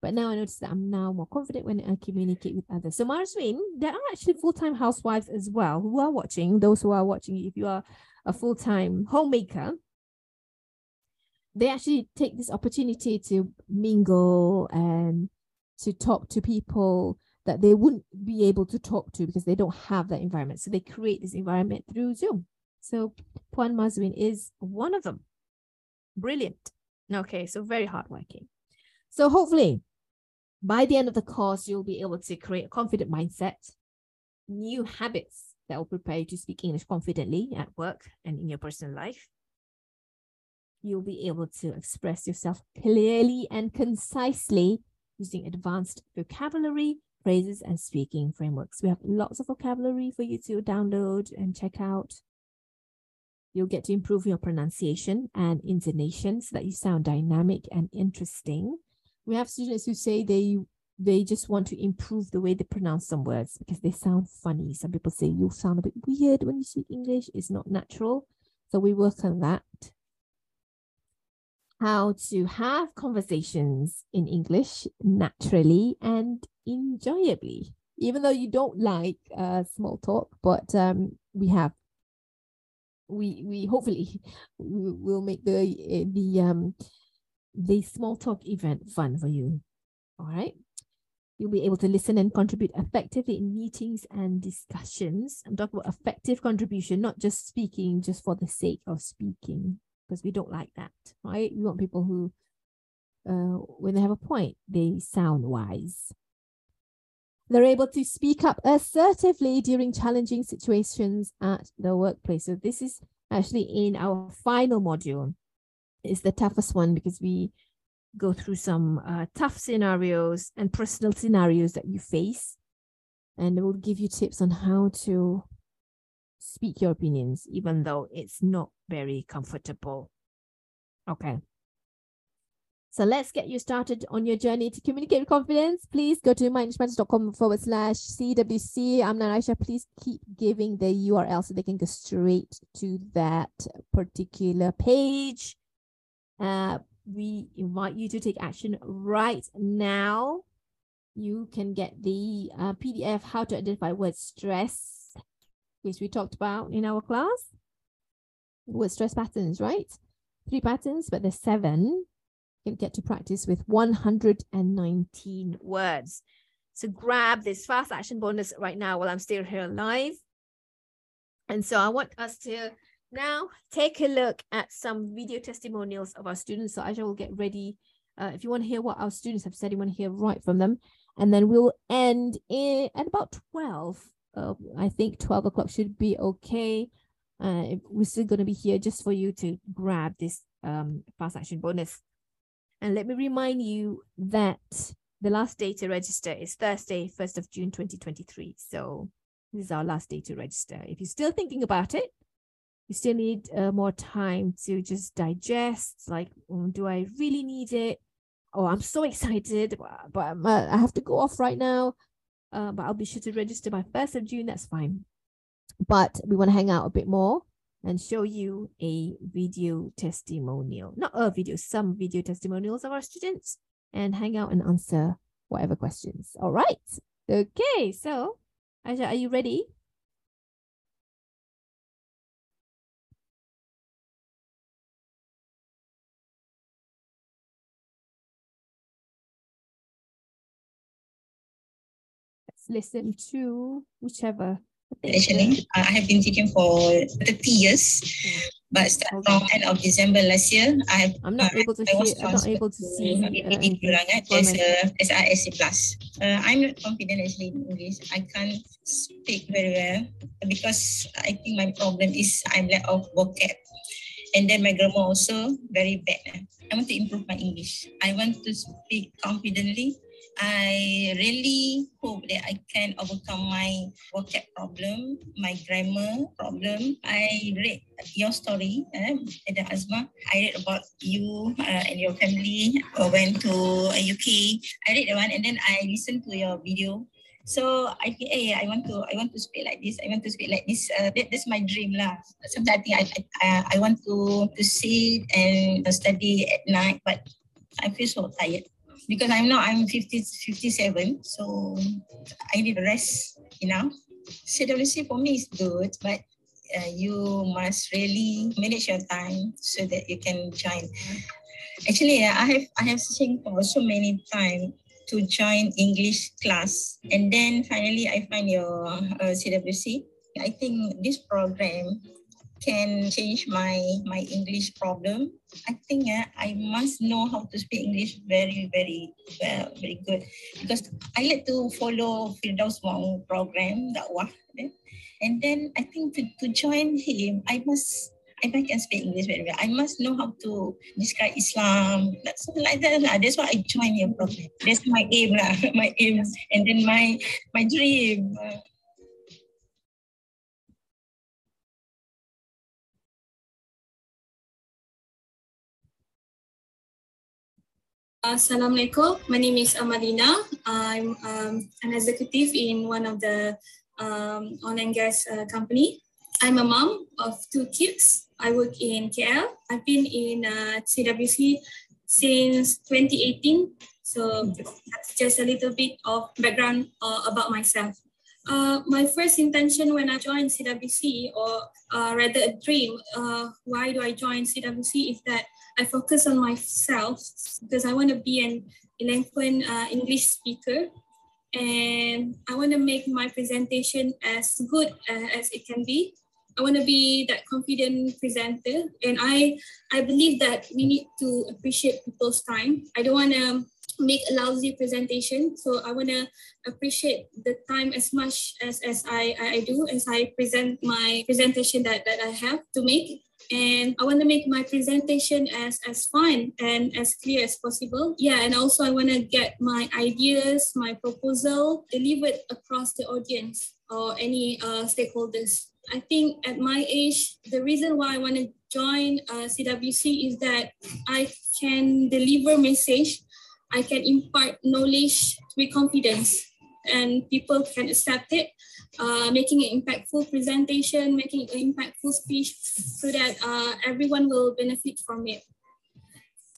But now I notice that I'm now more confident when I communicate with others. So Mazwin, there are actually full-time housewives as well who are watching, those who are watching, if you are a full-time homemaker, they actually take this opportunity to mingle and to talk to people that they wouldn't be able to talk to because they don't have that environment. So they create this environment through Zoom. So Puan Mazwin is one of them. Brilliant. Okay, so very hardworking. So hopefully by the end of the course, you'll be able to create a confident mindset, new habits that will prepare you to speak English confidently at work and in your personal life. You'll be able to express yourself clearly and concisely using advanced vocabulary, phrases, and speaking frameworks. We have lots of vocabulary for you to download and check out. You'll get to improve your pronunciation and intonation so that you sound dynamic and interesting. We have students who say they they just want to improve the way they pronounce some words because they sound funny. Some people say you sound a bit weird when you speak English. It's not natural. So we work on that. How to have conversations in English naturally and enjoyably, even though you don't like uh, small talk, but um, we have we we hopefully [LAUGHS] will make the the um the small talk event fun for you. All right. You'll be able to listen and contribute effectively in meetings and discussions. I'm talking about effective contribution, not just speaking just for the sake of speaking, because we don't like that, right? We want people who, uh, when they have a point, they sound wise. They're able to speak up assertively during challenging situations at the workplace. So this is actually in our final module. It's the toughest one because we go through some uh, tough scenarios and personal scenarios that you face. And it will give you tips on how to speak your opinions, even though it's not very comfortable. Okay. So let's get you started on your journey to communicate with confidence. Please go to myenglishmatters.com forward slash CWC. I'm not Aisha. Please keep giving the URL so they can go straight to that particular page. Uh, we invite you to take action right now. You can get the uh, PDF, How to Identify Word Stress, which we talked about in our class. Word stress patterns, right? Three patterns, but there's seven. You get to practice with 119 words. So grab this fast action bonus right now while I'm still here live. And so I want us to now, take a look at some video testimonials of our students. So Aisha will get ready. Uh, if you want to hear what our students have said, you want to hear right from them. And then we'll end in, at about 12. Uh, I think 12 o'clock should be okay. Uh, we're still going to be here just for you to grab this um, fast action bonus. And let me remind you that the last day to register is Thursday, 1st of June, 2023. So this is our last day to register. If you're still thinking about it, you still need uh, more time to just digest like um, do i really need it oh i'm so [LAUGHS] excited but uh, i have to go off right now uh, but i'll be sure to register by 1st of june that's fine but we want to hang out a bit more and show you a video testimonial not a video some video testimonials of our students and hang out and answer whatever questions all right okay so Aisha, are you ready Let's listen to whichever. Actually, uh, I have been teaching for 30 years, but start from end of December last year, I have. I'm not uh, able to see. I'm not able to see. Uh, as a SRSC plus. Uh, I'm not confident actually in English. I can't speak very well because I think my problem is I'm lack of vocab, and then my grammar also very bad. I want to improve my English. I want to speak confidently I really hope that I can overcome my vocab problem, my grammar problem. I read your story, eh, the Azma. I read about you uh, and your family uh, went to UK. Uh, I read the one and then I listened to your video. So I feel, hey, I want to, I want to speak like this. I want to speak like this. Uh, that, that's my dream lah. Sometimes I, I, I, I want to to sit and study at night, but I feel so tired because I'm now I'm 50, 57, so I need rest enough. CWC for me is good, but uh, you must really manage your time so that you can join. Actually, I have I have seen for so many time to join English class, and then finally I find your uh, CWC. I think this program can change my my English problem. I think uh, I must know how to speak English very very well, very good because I like to follow Firdaus Wong program dakwah. And then I think to, to join him, I must if I can speak English very well, I must know how to describe Islam, something like that. Lah. That's why I joined your program. That's my aim, lah. [LAUGHS] my aim, and then my my dream. Assalamualaikum. My name is Amalina. I'm um, an executive in one of the um, oil and gas uh, company. I'm a mom of two kids. I work in KL. I've been in uh, CWC since 2018. So that's just a little bit of background uh, about myself. Uh, my first intention when I joined CWC, or uh, rather a dream, uh, why do I join CWC, is that I focus on myself because I want to be an eloquent uh, English speaker and I want to make my presentation as good uh, as it can be. I want to be that confident presenter, and I I believe that we need to appreciate people's time. I don't want to make a lousy presentation, so I want to appreciate the time as much as as I I do as I present my presentation that that I have to make and I want to make my presentation as as fun and as clear as possible. Yeah, and also I want to get my ideas, my proposal delivered across the audience or any uh, stakeholders. I think at my age, the reason why I want to join uh, CWC is that I can deliver message, I can impart knowledge with confidence, and people can accept it uh, making an impactful presentation, making an impactful speech so that uh, everyone will benefit from it.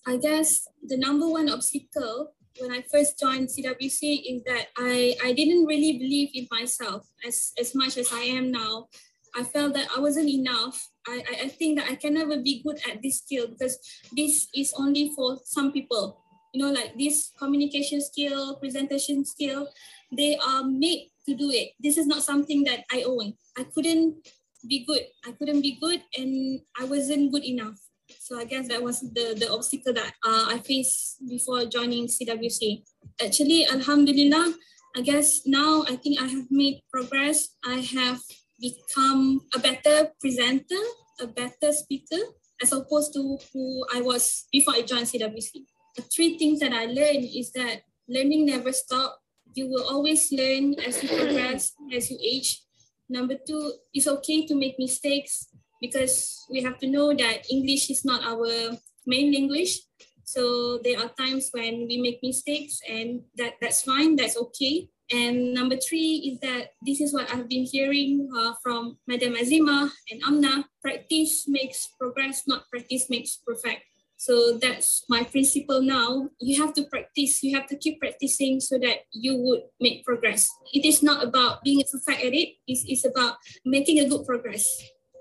I guess the number one obstacle when I first joined CWC is that I, I didn't really believe in myself as, as much as I am now. I felt that I wasn't enough. I, I think that I can never be good at this skill because this is only for some people. You know, like this communication skill, presentation skill, they are made to do it. This is not something that I own. I couldn't be good. I couldn't be good and I wasn't good enough. So I guess that was the, the obstacle that uh, I faced before joining CWC. Actually, Alhamdulillah, I guess now I think I have made progress. I have become a better presenter, a better speaker, as opposed to who I was before I joined CWC. The three things that I learned is that learning never stops you will always learn as you progress, as you age. Number two, it's okay to make mistakes because we have to know that English is not our main language. So there are times when we make mistakes and that, that's fine, that's okay. And number three is that this is what I've been hearing uh, from Madam Azima and Amna. Practice makes progress, not practice makes perfect. So that's my principle now. You have to practice, you have to keep practicing so that you would make progress. It is not about being perfect at it, it's, it's about making a good progress.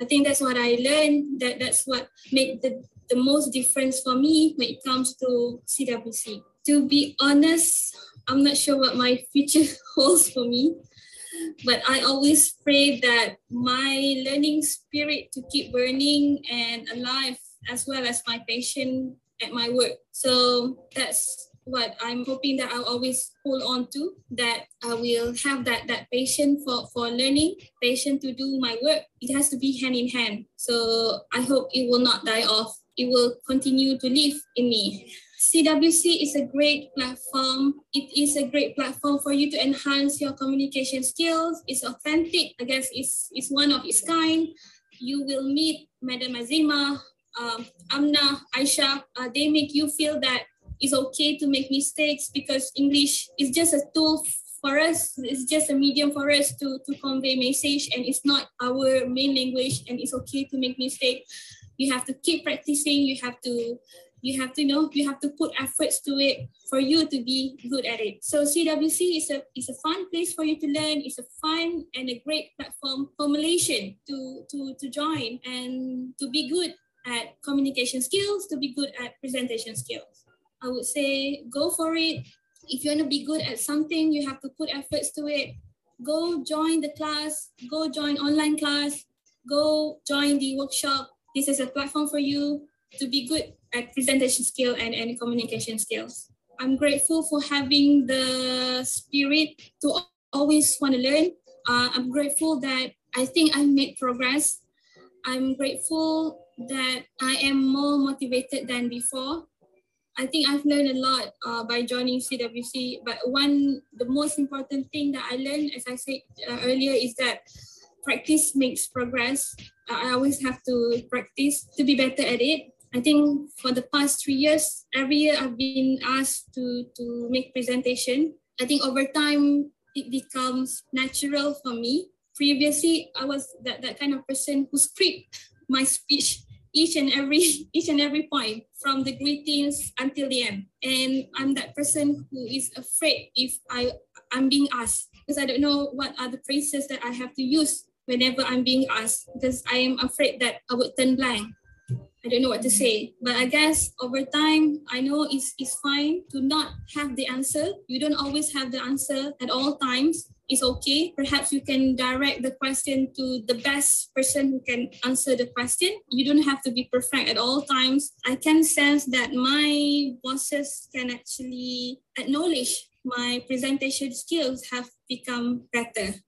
I think that's what I learned, that that's what made the, the most difference for me when it comes to CWC. To be honest, I'm not sure what my future [LAUGHS] holds for me, but I always pray that my learning spirit to keep burning and alive as well as my passion at my work. So that's what I'm hoping that I'll always hold on to, that I will have that that passion for, for learning, passion to do my work. It has to be hand in hand. So I hope it will not die off. It will continue to live in me. CWC is a great platform. It is a great platform for you to enhance your communication skills. It's authentic. I guess it's, it's one of its kind. You will meet Madam Azima, um, Amna, Aisha, uh, they make you feel that it's okay to make mistakes because English is just a tool for us. It's just a medium for us to, to convey message and it's not our main language and it's okay to make mistakes. You have to keep practicing. You have to you have to you know you have to put efforts to it for you to be good at it so cwc is a is a fun place for you to learn it's a fun and a great platform for malaysian to to to join and to be good at communication skills, to be good at presentation skills. I would say go for it. If you want to be good at something, you have to put efforts to it. Go join the class, go join online class, go join the workshop. This is a platform for you to be good at presentation skill and, and communication skills. I'm grateful for having the spirit to always want to learn. Uh, I'm grateful that I think I made progress. I'm grateful that I am more motivated than before. I think I've learned a lot uh, by joining CWC, but one, the most important thing that I learned, as I said uh, earlier, is that practice makes progress. Uh, I always have to practice to be better at it. I think for the past three years, every year I've been asked to, to make presentation. I think over time, it becomes natural for me. Previously, I was that, that kind of person who script my speech each and every [LAUGHS] each and every point from the greetings until the end and i'm that person who is afraid if i i'm being asked because i don't know what are the phrases that i have to use whenever i'm being asked because i am afraid that i would turn blank I don't know what to say. But I guess over time, I know it's, it's fine to not have the answer. You don't always have the answer at all times. It's okay. Perhaps you can direct the question to the best person who can answer the question. You don't have to be perfect at all times. I can sense that my bosses can actually acknowledge my presentation skills have become better.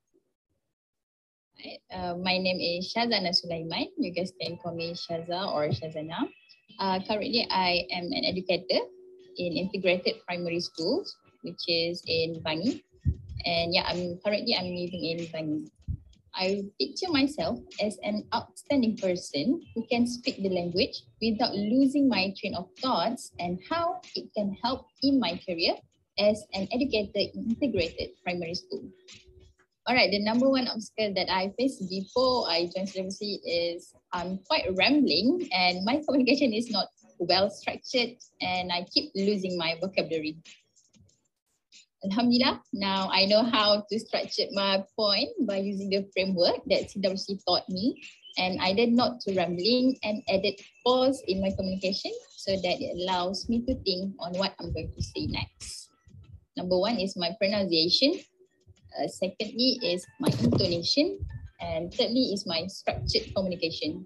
Uh, my name is Shazana Sulaiman. You guys can call me Shaza or Shazana. Uh, currently, I am an educator in integrated primary schools, which is in Bangi. And yeah, I'm currently I'm living in Bangi. I picture myself as an outstanding person who can speak the language without losing my train of thoughts and how it can help in my career as an educator in integrated primary school. All right, the number one obstacle that I faced before I joined CWC is I'm quite rambling and my communication is not well structured and I keep losing my vocabulary. Alhamdulillah, now I know how to structure my point by using the framework that CWC taught me and I did not to rambling and added pause in my communication so that it allows me to think on what I'm going to say next. Number one is my pronunciation uh, secondly is my intonation. And thirdly is my structured communication.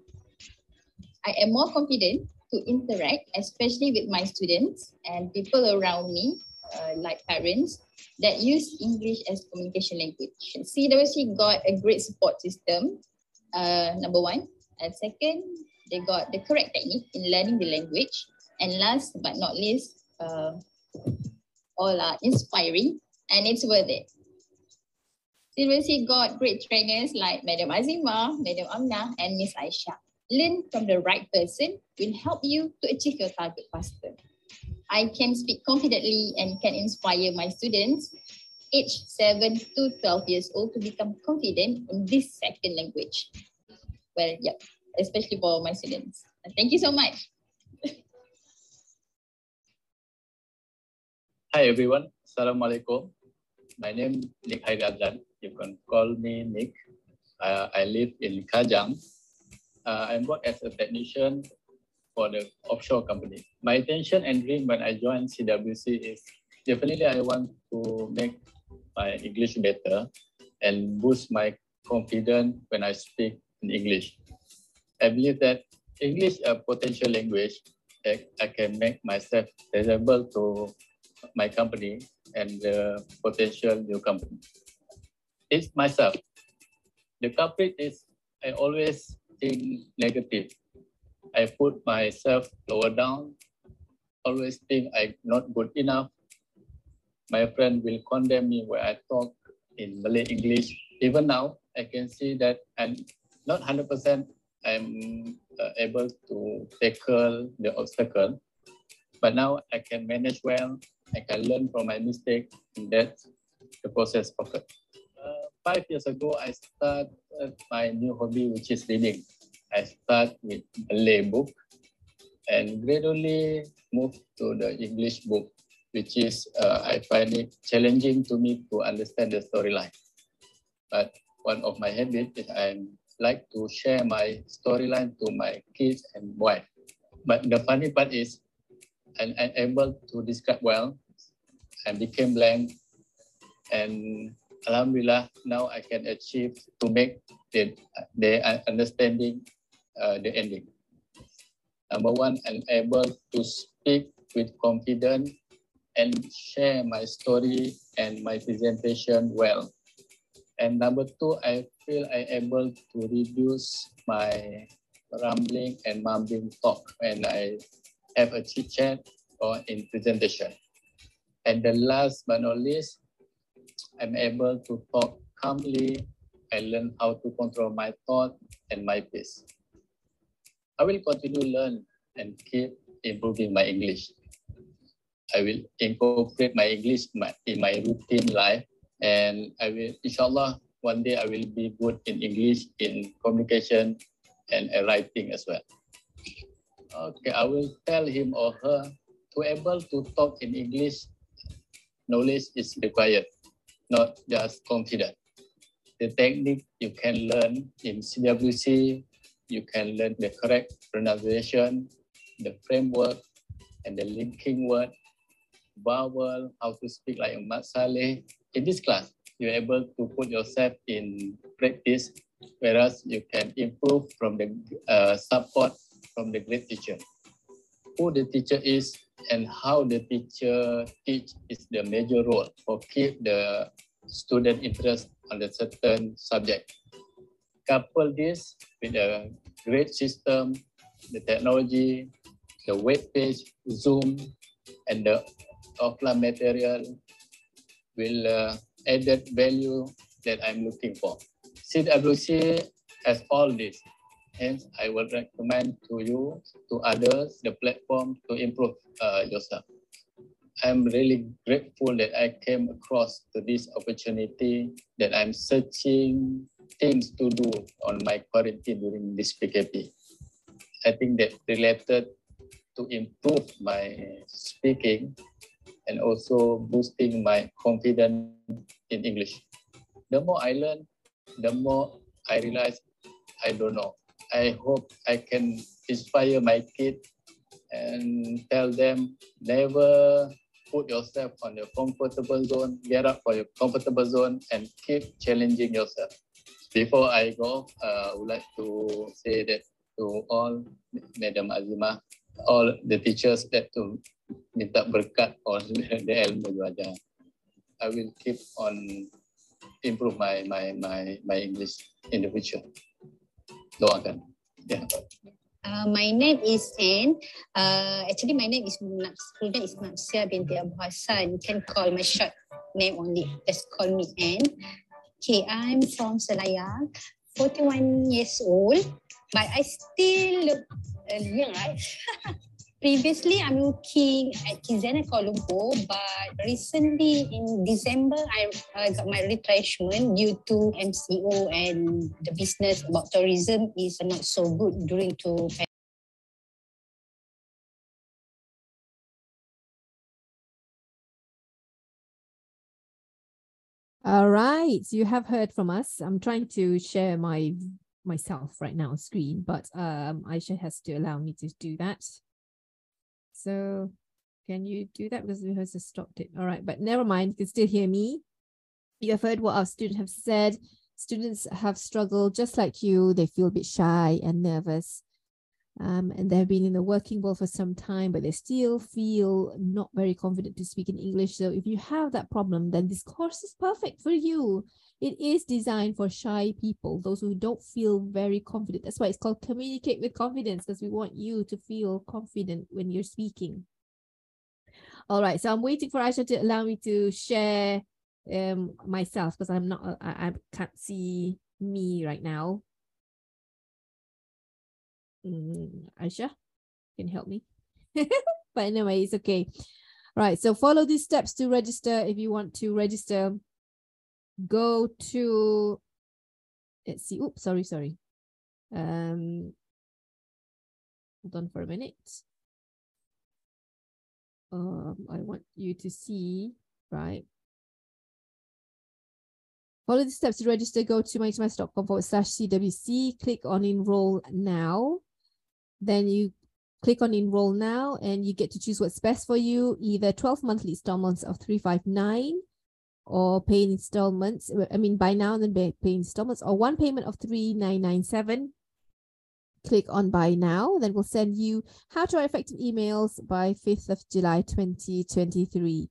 I am more confident to interact, especially with my students and people around me, uh, like parents, that use English as communication language. CWC got a great support system, uh, number one. And second, they got the correct technique in learning the language. And last but not least, uh, all are inspiring and it's worth it. University got great trainers like Madam Azima, Madam Amna, and Miss Aisha. Learn from the right person will help you to achieve your target faster. I can speak confidently and can inspire my students aged 7 to 12 years old to become confident in this second language. Well, yeah, especially for my students. Thank you so much. Hi everyone, Assalamualaikum. My name is Nick Haidar you can call me Nick. Uh, I live in Kajang. Uh, I work as a technician for the offshore company. My intention and dream when I joined CWC is definitely I want to make my English better and boost my confidence when I speak in English. I believe that English is a potential language that I can make myself available to my company and the potential new company it's myself. The culprit is I always think negative. I put myself lower down, always think I'm not good enough. My friend will condemn me when I talk in Malay English. Even now, I can see that I'm not 100% I'm uh, able to tackle the obstacle, but now I can manage well. I can learn from my mistake, and that's the process of it five years ago, I started my new hobby, which is reading. I start with Malay book and gradually moved to the English book, which is, uh, I find it challenging to me to understand the storyline. But one of my habits is I like to share my storyline to my kids and wife. But the funny part is I'm, I'm able to describe well and became blank and Alhamdulillah, now I can achieve to make the, the understanding uh, the ending. Number one, I'm able to speak with confidence and share my story and my presentation well. And number two, I feel I'm able to reduce my rambling and mumbling talk when I have a chit chat or in presentation. And the last but not least, I'm able to talk calmly and learn how to control my thought and my pace. I will continue to learn and keep improving my English. I will incorporate my English in my routine life and I will, inshallah, one day I will be good in English, in communication and writing as well. Okay, I will tell him or her to able to talk in English, knowledge is required, not just confident. The technique you can learn in CWC, you can learn the correct pronunciation, the framework, and the linking word, vowel, how to speak like Mat Saleh. In this class, you're able to put yourself in practice, whereas you can improve from the uh, support from the great teacher. Who the teacher is and how the teacher teach is the major role for keep the student interest on the certain subject. Couple this with a great system, the technology, the web page, Zoom, and the offline material will uh, that value that I'm looking for. CWC has all this. Hence, I would recommend to you, to others, the platform to improve uh, yourself. I'm really grateful that I came across to this opportunity that I'm searching things to do on my quarantine during this PKP. I think that related to improve my speaking and also boosting my confidence in English. The more I learn, the more I realize I don't know. I hope I can inspire my kids and tell them never put yourself on your comfortable zone, get up for your comfortable zone and keep challenging yourself. Before I go, uh, I would like to say that to all, Madam Azima, all the teachers that to minta berkat on [LAUGHS] the ilmu belajar. I will keep on improve my my my my English in the future. Doakan. Yeah. Uh, my name is Anne. Uh, actually, my name is student is Nafsia binti Abu Hassan. You can call my short name only. Just call me Anne. Okay, I'm from Selayang, 41 years old, but I still look uh, young, [LAUGHS] previously I'm working at Kizana Kuala Lumpur, but recently in December I uh, got my retrenchment due to MCO and the business about tourism is not so good during to All right, so you have heard from us. I'm trying to share my myself right now screen, but um, Aisha has to allow me to do that. So can you do that because the host has stopped it? All right, but never mind, you can still hear me. You have heard what our students have said. Students have struggled just like you. They feel a bit shy and nervous. Um, and they've been in the working world for some time, but they still feel not very confident to speak in English. So if you have that problem, then this course is perfect for you. It is designed for shy people, those who don't feel very confident. That's why it's called communicate with confidence, because we want you to feel confident when you're speaking. All right, so I'm waiting for Aisha to allow me to share um myself because I'm not I, I can't see me right now. Mm, Aisha, can help me? [LAUGHS] but anyway, it's okay. All right, so follow these steps to register if you want to register go to, let's see, oops, sorry, sorry. Um, hold on for a minute. Um, I want you to see, right? Follow the steps to register. Go to mytomass.com forward slash CWC. Click on enroll now. Then you click on enroll now and you get to choose what's best for you, either 12 monthly installments of 359 or pay in installments. Uh, I mean, buy now and then pay, pay installments or one payment of 3997 click on buy now then we'll send you how to write effective emails by 5th of july 2023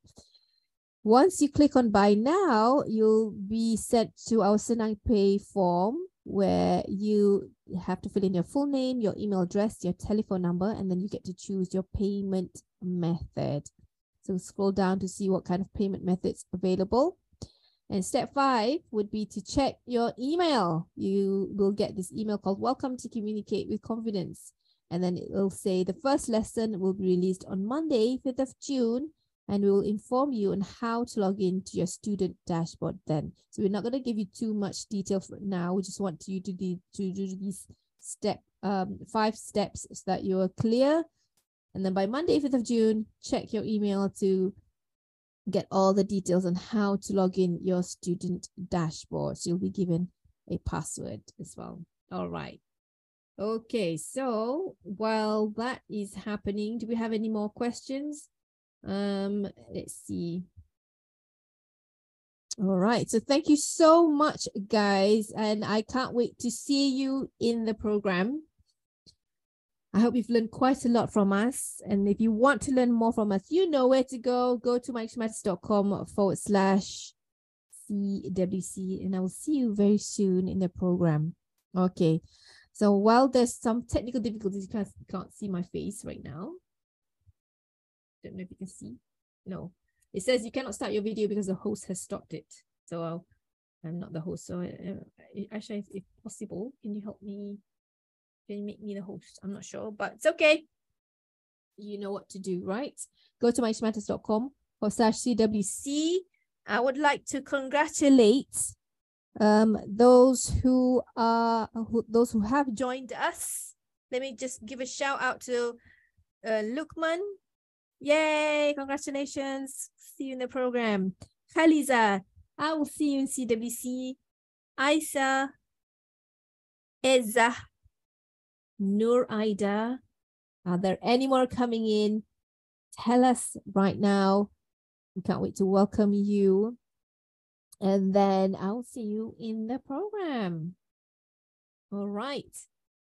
once you click on buy now you'll be sent to our senang pay form where you have to fill in your full name your email address your telephone number and then you get to choose your payment method so scroll down to see what kind of payment methods available. And step five would be to check your email. You will get this email called Welcome to Communicate with Confidence. And then it will say the first lesson will be released on Monday, 5th of June, and we will inform you on how to log in to your student dashboard then. So we're not going to give you too much detail for now. We just want you to do, to do these step um, five steps so that you are clear. And then by Monday, 5th of June, check your email to get all the details on how to log in your student dashboard. So you'll be given a password as well. All right. Okay, so while that is happening, do we have any more questions? Um, let's see. All right, so thank you so much, guys, and I can't wait to see you in the program. I hope you've learned quite a lot from us. And if you want to learn more from us, you know where to go. Go to myenglishmatters.com forward slash CWC, and I will see you very soon in the program. Okay. So while there's some technical difficulties, you can't see my face right now. Don't know if you can see. No, it says you cannot start your video because the host has stopped it. So I'll, I'm not the host. So uh, actually, if possible, can you help me can you make me the host? I'm not sure, but it's okay. You know what to do, right? Go to myenglishmatters.com for slash CWC. I would like to congratulate um those who are who, those who have joined us. Let me just give a shout out to uh, Lukman. Yay! Congratulations. See you in the program. Khaliza, I will see you in CWC. Isa, Ezza, Nur Ida, are there any more coming in? Tell us right now. We can't wait to welcome you. And then I'll see you in the program. All right.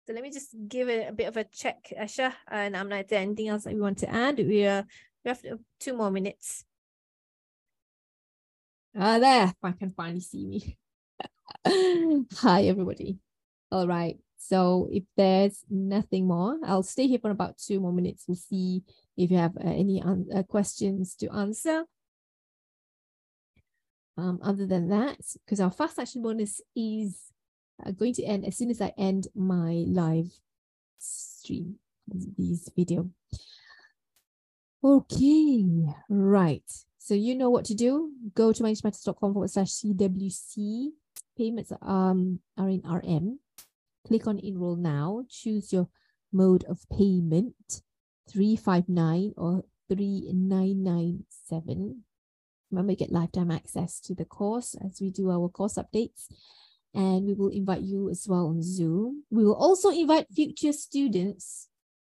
So let me just give it a bit of a check, Aisha, and I'm not there anything else that we want to add. We are we have two more minutes. Ah, there, I can finally see me. [LAUGHS] Hi, everybody. All right. So if there's nothing more, I'll stay here for about two more minutes. We'll see if you have uh, any uh, questions to answer. Um, other than that, because our fast action bonus is uh, going to end as soon as I end my live stream, this video. Okay, right. So you know what to do. Go to myenglishmatters.com forward slash CWC. Payments um, are in RM Click on enroll now, choose your mode of payment, 359 or 3997. Remember, get lifetime access to the course as we do our course updates. And we will invite you as well on Zoom. We will also invite future students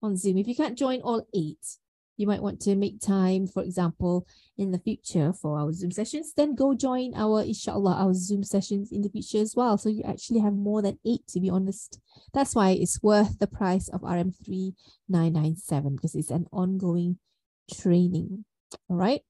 on Zoom. If you can't join all eight, you might want to make time, for example, in the future for our Zoom sessions, then go join our, inshallah, our Zoom sessions in the future as well. So you actually have more than eight, to be honest. That's why it's worth the price of RM3997 because it's an ongoing training. All right.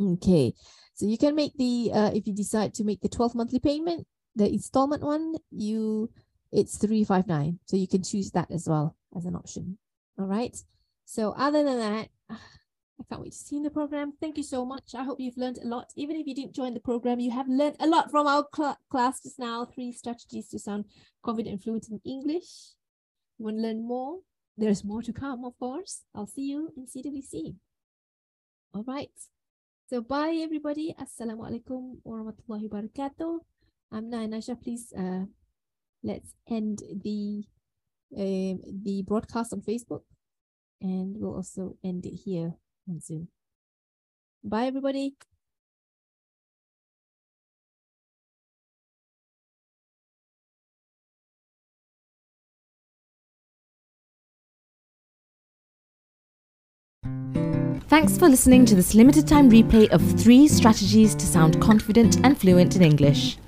Okay. So you can make the, uh, if you decide to make the 12 monthly payment, the installment one, you, it's 359. So you can choose that as well as an option. All right. So other than that, I can't wait to see in the program. Thank you so much. I hope you've learned a lot. Even if you didn't join the program, you have learned a lot from our cl class just now. Three strategies to sound confident and fluent in English. You want to learn more? There's more to come, of course. I'll see you in CWC. All right. So bye, everybody. Assalamu alaikum warahmatullahi wabarakatuh. I'm Nasha. Please uh, let's end the uh, the broadcast on Facebook and we'll also end it here on Zoom. Bye, everybody. Thanks for listening to this limited time replay of three strategies to sound confident and fluent in English.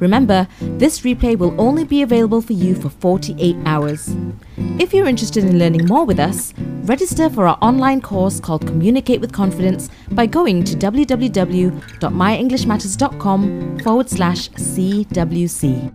Remember, this replay will only be available for you for 48 hours. If you're interested in learning more with us, register for our online course called Communicate with Confidence by going to www.myenglishmatters.com forward slash CWC.